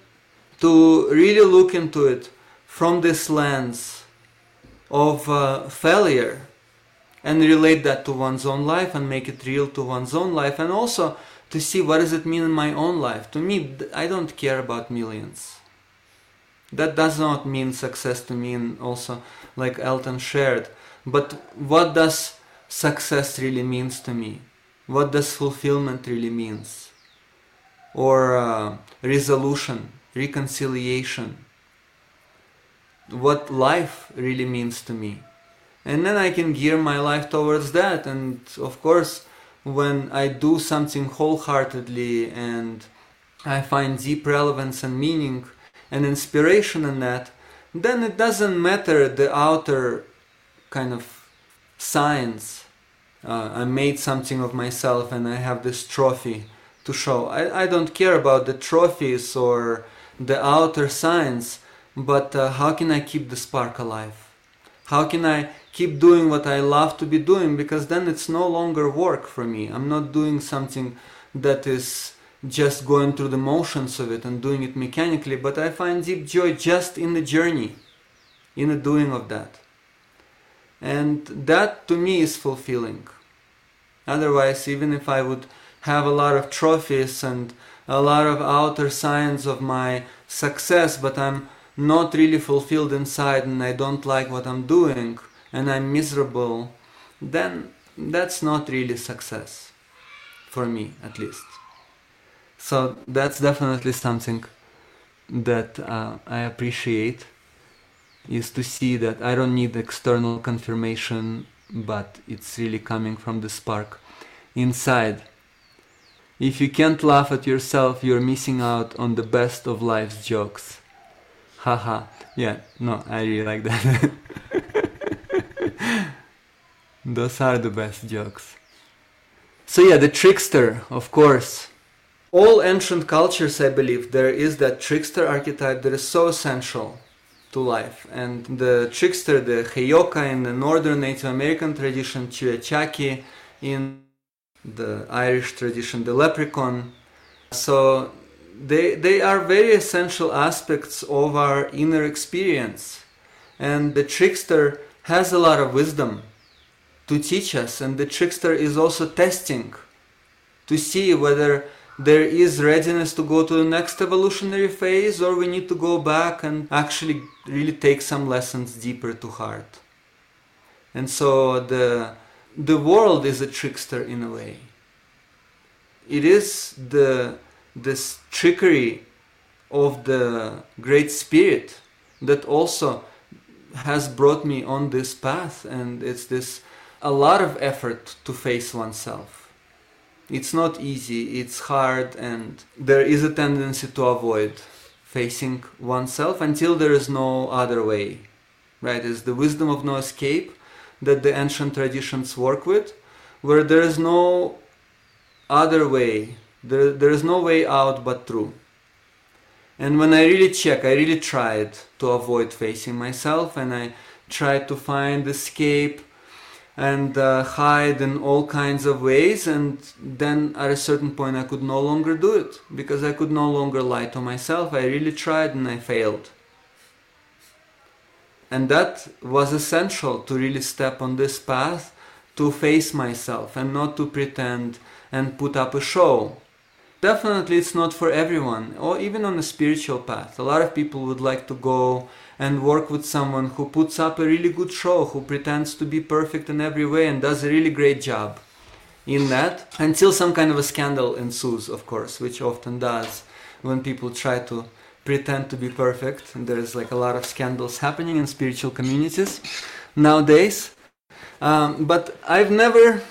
to really look into it from this lens of uh, failure and relate that to one's own life and make it real to one's own life and also to see what does it mean in my own life. To me, I don't care about millions. That does not mean success to me and also like Elton shared. But what does success really means to me? What does fulfillment really means? Or uh, resolution, reconciliation? What life really means to me? And then I can gear my life towards that. And of course, when I do something wholeheartedly and I find deep relevance and meaning and inspiration in that, then it doesn't matter the outer kind of signs. Uh, I made something of myself and I have this trophy to show. I, I don't care about the trophies or the outer signs, but uh, how can I keep the spark alive? How can I keep doing what I love to be doing? Because then it's no longer work for me. I'm not doing something that is just going through the motions of it and doing it mechanically, but I find deep joy just in the journey, in the doing of that. And that to me is fulfilling. Otherwise, even if I would have a lot of trophies and a lot of outer signs of my success, but I'm not really fulfilled inside and I don't like what I'm doing and I'm miserable, then that's not really success. For me, at least. So that's definitely something that uh, I appreciate is to see that I don't need external confirmation, but it's really coming from the spark inside. If you can't laugh at yourself, you're missing out on the best of life's jokes. Haha. yeah, no, I really like that. Those are the best jokes. So, yeah, the trickster, of course all ancient cultures, I believe, there is that trickster archetype that is so essential to life. And the trickster, the Heyoka in the northern Native American tradition, Chiachaki in the Irish tradition, the leprechaun. So they, they are very essential aspects of our inner experience. And the trickster has a lot of wisdom. To teach us, and the trickster is also testing to see whether there is readiness to go to the next evolutionary phase or we need to go back and actually really take some lessons deeper to heart. And so the the world is a trickster in a way. It is the this trickery of the great spirit that also has brought me on this path and it's this a lot of effort to face oneself. It's not easy it's hard and there is a tendency to avoid facing oneself until there is no other way right? It's the wisdom of no escape that the ancient traditions work with where there is no other way there, there is no way out but through and when I really check, I really tried to avoid facing myself and I tried to find escape and uh, hide in all kinds of ways. And then at a certain point, I could no longer do it because I could no longer lie to myself. I really tried and I failed. And that was essential to really step on this path to face myself and not to pretend and put up a show definitely it's not for everyone or even on a spiritual path. A lot of people would like to go and work with someone who puts up a really good show who pretends to be perfect in every way and does a really great job in that until some kind of a scandal ensues of course which often does when people try to pretend to be perfect. And there's like a lot of scandals happening in spiritual communities nowadays. Um, but i've never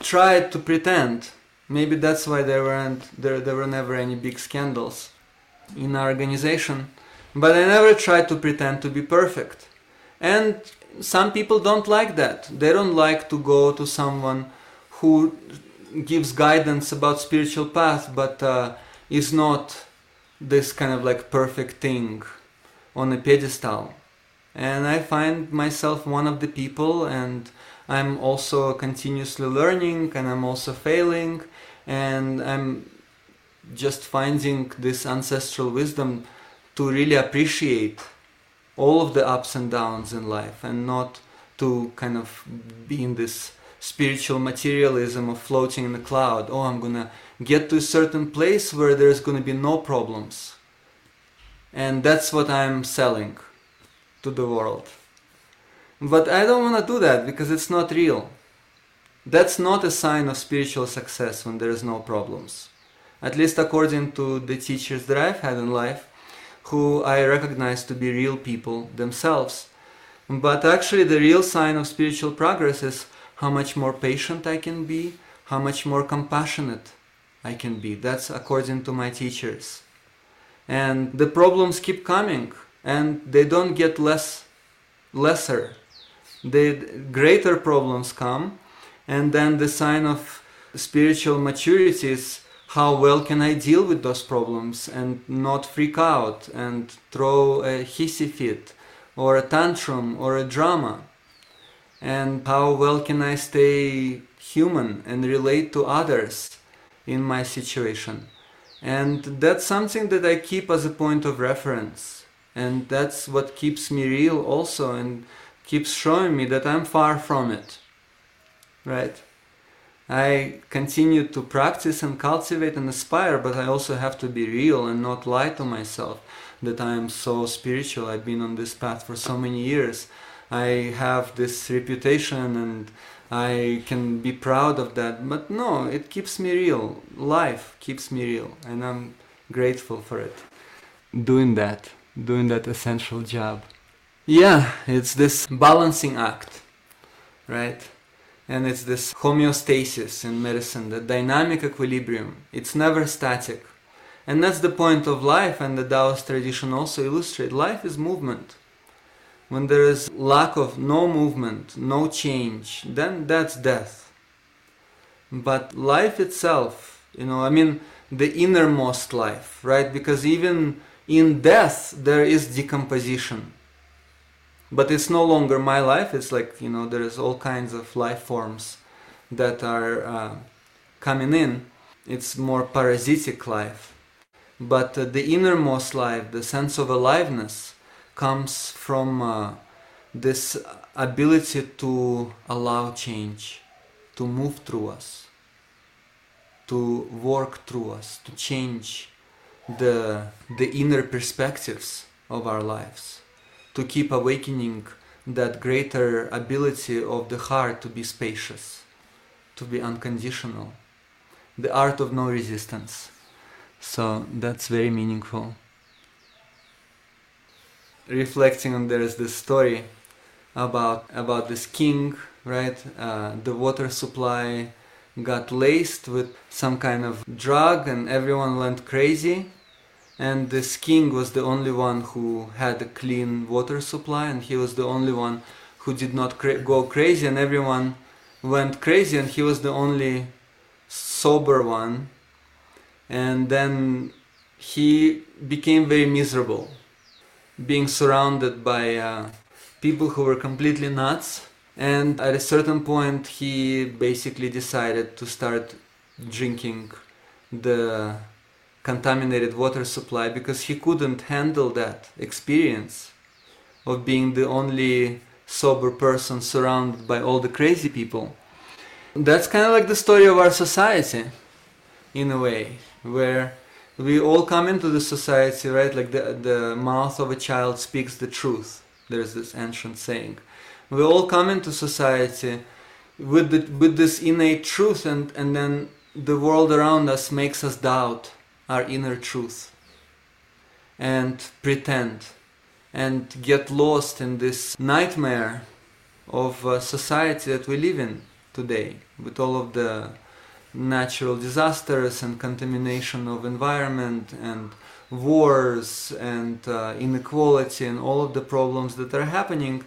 tried to pretend Maybe that's why there weren't there there were never any big scandals in our organization. But I never tried to pretend to be perfect. And some people don't like that. They don't like to go to someone who gives guidance about spiritual path but uh, is not this kind of like perfect thing on a pedestal. And I find myself one of the people and I'm also continuously learning and I'm also failing and I'm just finding this ancestral wisdom to really appreciate all of the ups and downs in life and not to kind of be in this spiritual materialism of floating in the cloud. Oh, I'm gonna get to a certain place where there's gonna be no problems. And that's what I'm selling to the world. But I don't wanna do that because it's not real. That's not a sign of spiritual success when there is no problems. At least according to the teachers that I've had in life, who I recognize to be real people themselves. But actually, the real sign of spiritual progress is how much more patient I can be, how much more compassionate I can be. That's according to my teachers. And the problems keep coming and they don't get less lesser. The greater problems come and then the sign of spiritual maturity is how well can I deal with those problems and not freak out and throw a hissy fit or a tantrum or a drama? And how well can I stay human and relate to others in my situation? And that's something that I keep as a point of reference. And that's what keeps me real also and keeps showing me that I'm far from it right? I continue to practice and cultivate and aspire, but I also have to be real and not lie to myself that I am so spiritual. I've been on this path for so many years. I have this reputation and I can be proud of that. But no, it keeps me real. Life keeps me real, and I'm grateful for it. Doing that, doing that essential job. Yeah, it's this balancing act, right? and it's this homeostasis in medicine, the dynamic equilibrium. It's never static. And that's the point of life, and the Taoist tradition also illustrates life is movement. When there is lack of no movement, no change, then that's death. But life itself, you know, I mean, the innermost life, right? Because even in death, there is decomposition but it's no longer my life. It's like you know there's all kinds of life forms that are uh, coming in. It's more parasitic life. But uh, the innermost life the sense of aliveness comes from uh, this ability to allow change to move through us to work through us, to change the, the inner perspectives of our lives, to keep awakening that greater ability of the heart to be spacious, to be unconditional, the art of no resistance. So that's very meaningful. Reflecting on there is this story about about this king, right? Uh, the water supply got laced with some kind of drug, and everyone went crazy. And this king was the only one who had a clean water supply, and he was the only one who did not cra- go crazy, and everyone went crazy, and he was the only sober one. And then he became very miserable, being surrounded by uh, people who were completely nuts. And at a certain point, he basically decided to start drinking the contaminated water supply because he couldn't handle that experience of being the only sober person surrounded by all the crazy people. That's kind of like the story of our society, in a way, where we all come into the society, right? Like the, the mouth of a child speaks the truth. There's this ancient saying. We all come into society with, the, with this innate truth, and, and then the world around us makes us doubt our inner truth and pretend and get lost in this nightmare of uh, society that we live in today with all of the natural disasters and contamination of environment and wars and uh, inequality and all of the problems that are happening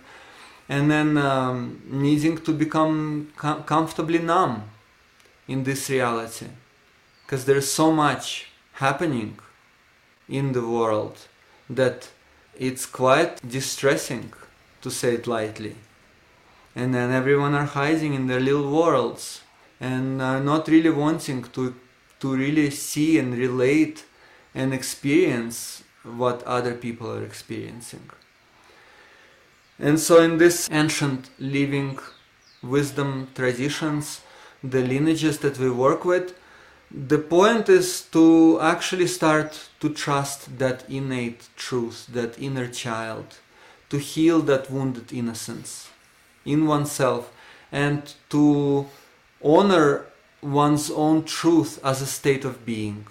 and then um, needing to become com- comfortably numb in this reality because there's so much happening in the world that it's quite distressing to say it lightly. And then everyone are hiding in their little worlds and are not really wanting to to really see and relate and experience what other people are experiencing. And so in this ancient living wisdom traditions the lineages that we work with the point is to actually start to trust that innate truth that inner child to heal that wounded innocence in oneself and to honor one's own truth as a state of being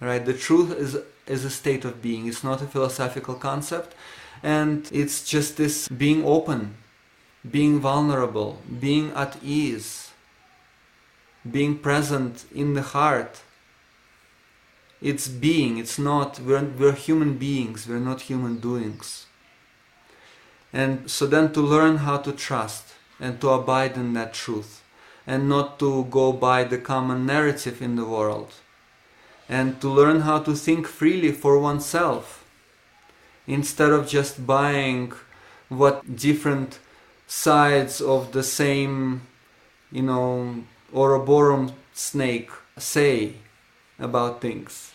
right? The truth is is a state of being. It's not a philosophical concept. And it's just this being open being vulnerable being at ease being present in the heart. It's being it's not we're, we're human beings we're not human doings. And so then to learn how to trust and to abide in that truth and not to go by the common narrative in the world and to learn how to think freely for oneself instead of just buying what different sides of the same you know Ouroboros snake say about things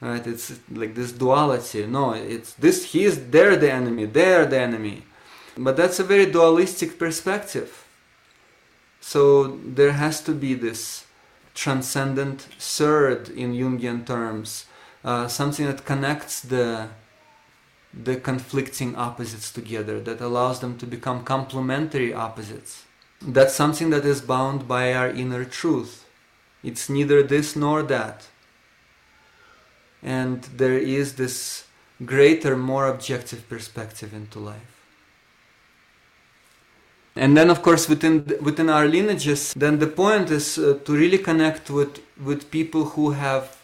right? It's like this duality. No it's this he's they're the enemy they're the enemy. But that's a very dualistic perspective. So there has to be this transcendent third in jungian terms uh, something that connects the the conflicting opposites together that allows them to become complementary opposites that's something that is bound by our inner truth it's neither this nor that and there is this greater, more objective perspective into life. And then, of course, within within our lineages, then the point is uh, to really connect with with people who have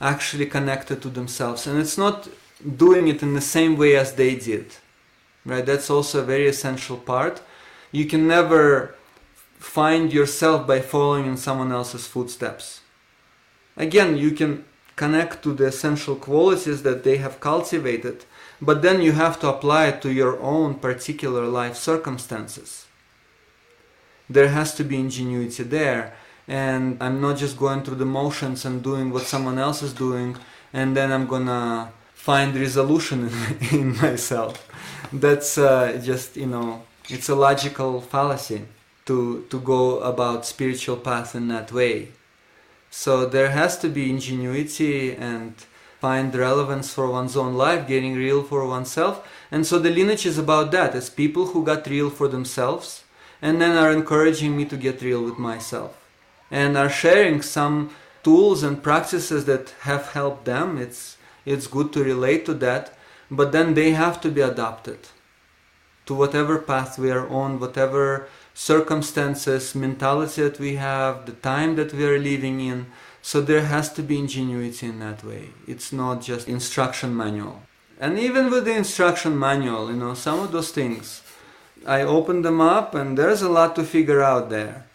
actually connected to themselves, and it's not doing it in the same way as they did, right? That's also a very essential part. You can never find yourself by following in someone else's footsteps. Again, you can connect to the essential qualities that they have cultivated, but then you have to apply it to your own particular life circumstances. There has to be ingenuity there, and I'm not just going through the motions and doing what someone else is doing, and then I'm gonna find resolution in, in myself. That's uh, just, you know, it's a logical fallacy to, to go about spiritual path in that way So there has to be ingenuity and find relevance for one's own life, getting real for oneself. And so the lineage is about that. It's people who got real for themselves and then are encouraging me to get real with myself and are sharing some tools and practices that have helped them. It's it's good to relate to that, but then they have to be adapted to whatever path we are on, whatever circumstances, mentality that we have, the time that we are living in. So there has to be ingenuity in that way. It's not just instruction manual. And even with the instruction manual, you know, some of those things, I open them up and there's a lot to figure out there.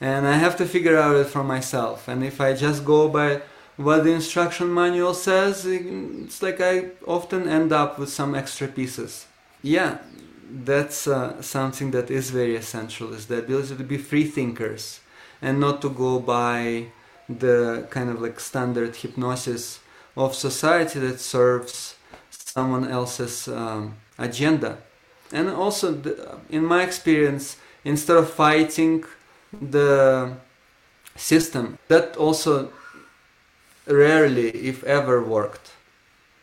And I have to figure out it for myself. And if I just go by what the instruction manual says, it's like I often end up with some extra pieces. Yeah, that's uh, something that is very essential is the ability to be free thinkers and not to go by the kind of like standard hypnosis of society that serves someone else's um, agenda. And also the, in my experience instead of fighting the system that also rarely if ever worked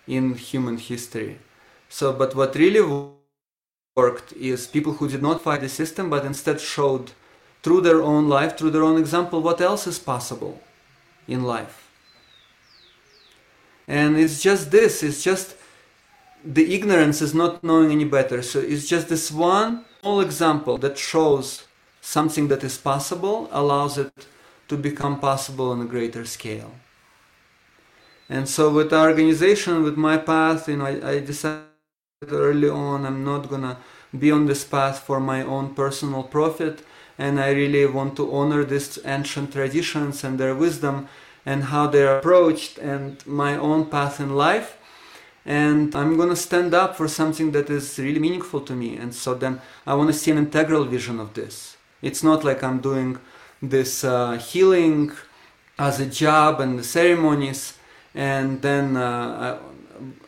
in human history so but what really worked is people who did not fight the system but instead showed through their own life, through their own example, what else is possible in life. And it's just this, it's just the ignorance is not knowing any better. So it's just this one small example that shows something that is possible, allows it to become possible on a greater scale. And so with our organization, with my path, you know, I, I decided early on i'm not gonna be on this path for my own personal profit and i really want to honor these ancient traditions and their wisdom and how they're approached and my own path in life. And i'm gonna stand up for something that is really meaningful to me. And so then i want to see an integral vision of this. It's not like i'm doing this uh, healing as a job and the ceremonies and then uh,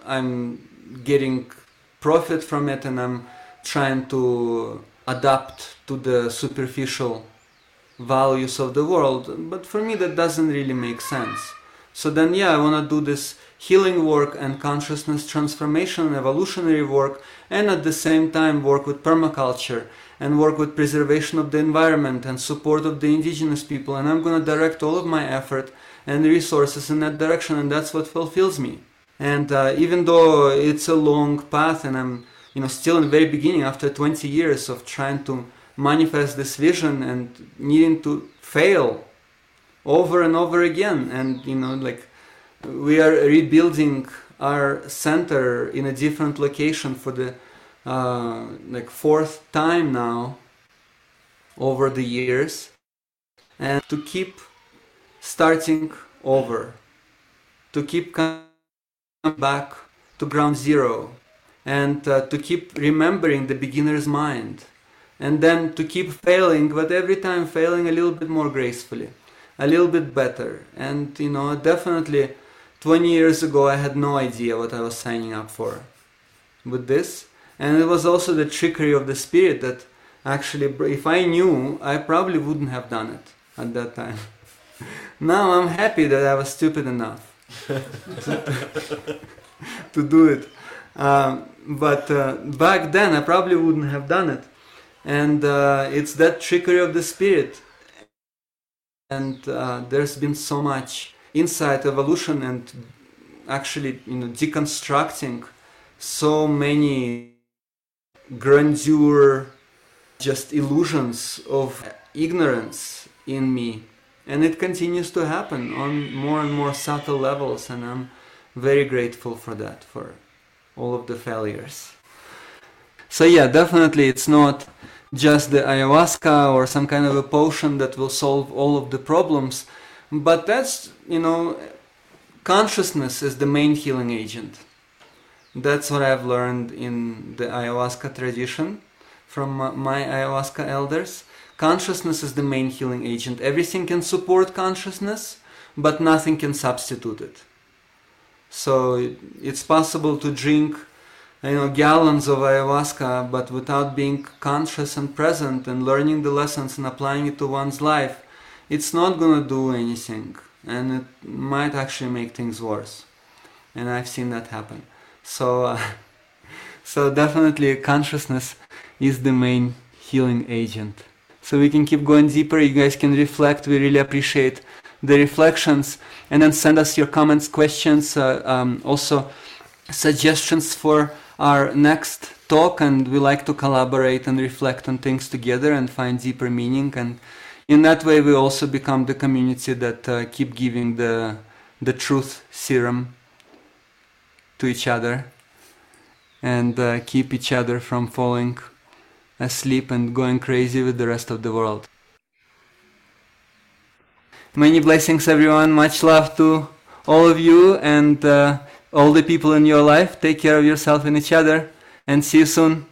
I, i'm getting profit from it and I'm trying to adapt to the superficial values of the world. But for me, that doesn't really make sense. So then, yeah, I want to do this healing work and consciousness transformation and evolutionary work, and at the same time work with permaculture and work with preservation of the environment and support of the indigenous people. And I'm going to direct all of my effort and resources in that direction, and that's what fulfills me. And uh, even though it's a long path, and I'm you know still in the very beginning after 20 years of trying to manifest this vision and needing to fail over and over again, and you know like we are rebuilding our center in a different location for the uh, like fourth time now over the years and to keep starting over to keep back to ground zero and uh, to keep remembering the beginner's mind and then to keep failing but every time failing a little bit more gracefully a little bit better. And you know definitely 20 years ago i had no idea what i was signing up for with this. And it was also the trickery of the spirit that actually if i knew i probably wouldn't have done it at that time. Now i'm happy that i was stupid enough to do it. Um, but uh, back then, I probably wouldn't have done it. And uh, it's that trickery of the spirit. And uh, there's been so much insight, evolution, and actually, you know, deconstructing so many grandeur, just illusions of ignorance in me and it continues to happen on more and more subtle levels and i'm very grateful for that for all of the failures. So yeah definitely it's not just the ayahuasca or some kind of a potion that will solve all of the problems but that's you know consciousness is the main healing agent. That's what i've learned in the ayahuasca tradition from my ayahuasca elders Consciousness is the main healing agent. Everything can support consciousness, but nothing can substitute it. So it's possible to drink you know gallons of ayahuasca but without being conscious and present and learning the lessons and applying it to one's life it's not gonna do anything and it might actually make things worse and i've seen that happen so uh, so definitely consciousness is the main healing agent so we can keep going deeper. You guys can reflect. We really appreciate the reflections. And then send us your comments questions uh, um, also suggestions for our next talk. And we like to collaborate and reflect on things together and find deeper meaning. And in that way we also become the community that uh, keep giving the the truth serum to each other and uh, keep each other from falling asleep and going crazy with the rest of the world many blessings everyone much love to all of you and uh, all the people in your life take care of yourself and each other and see you soon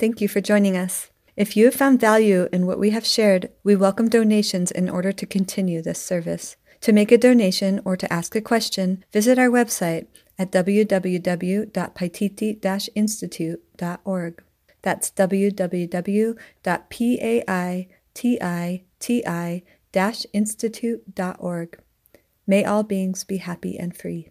Thank you for joining us. If you have found value in what we have shared, we welcome donations in order to continue this service. To make a donation or to ask a question, visit our website at www.paititi-institute.org. That's www.paititi-institute.org. May all beings be happy and free.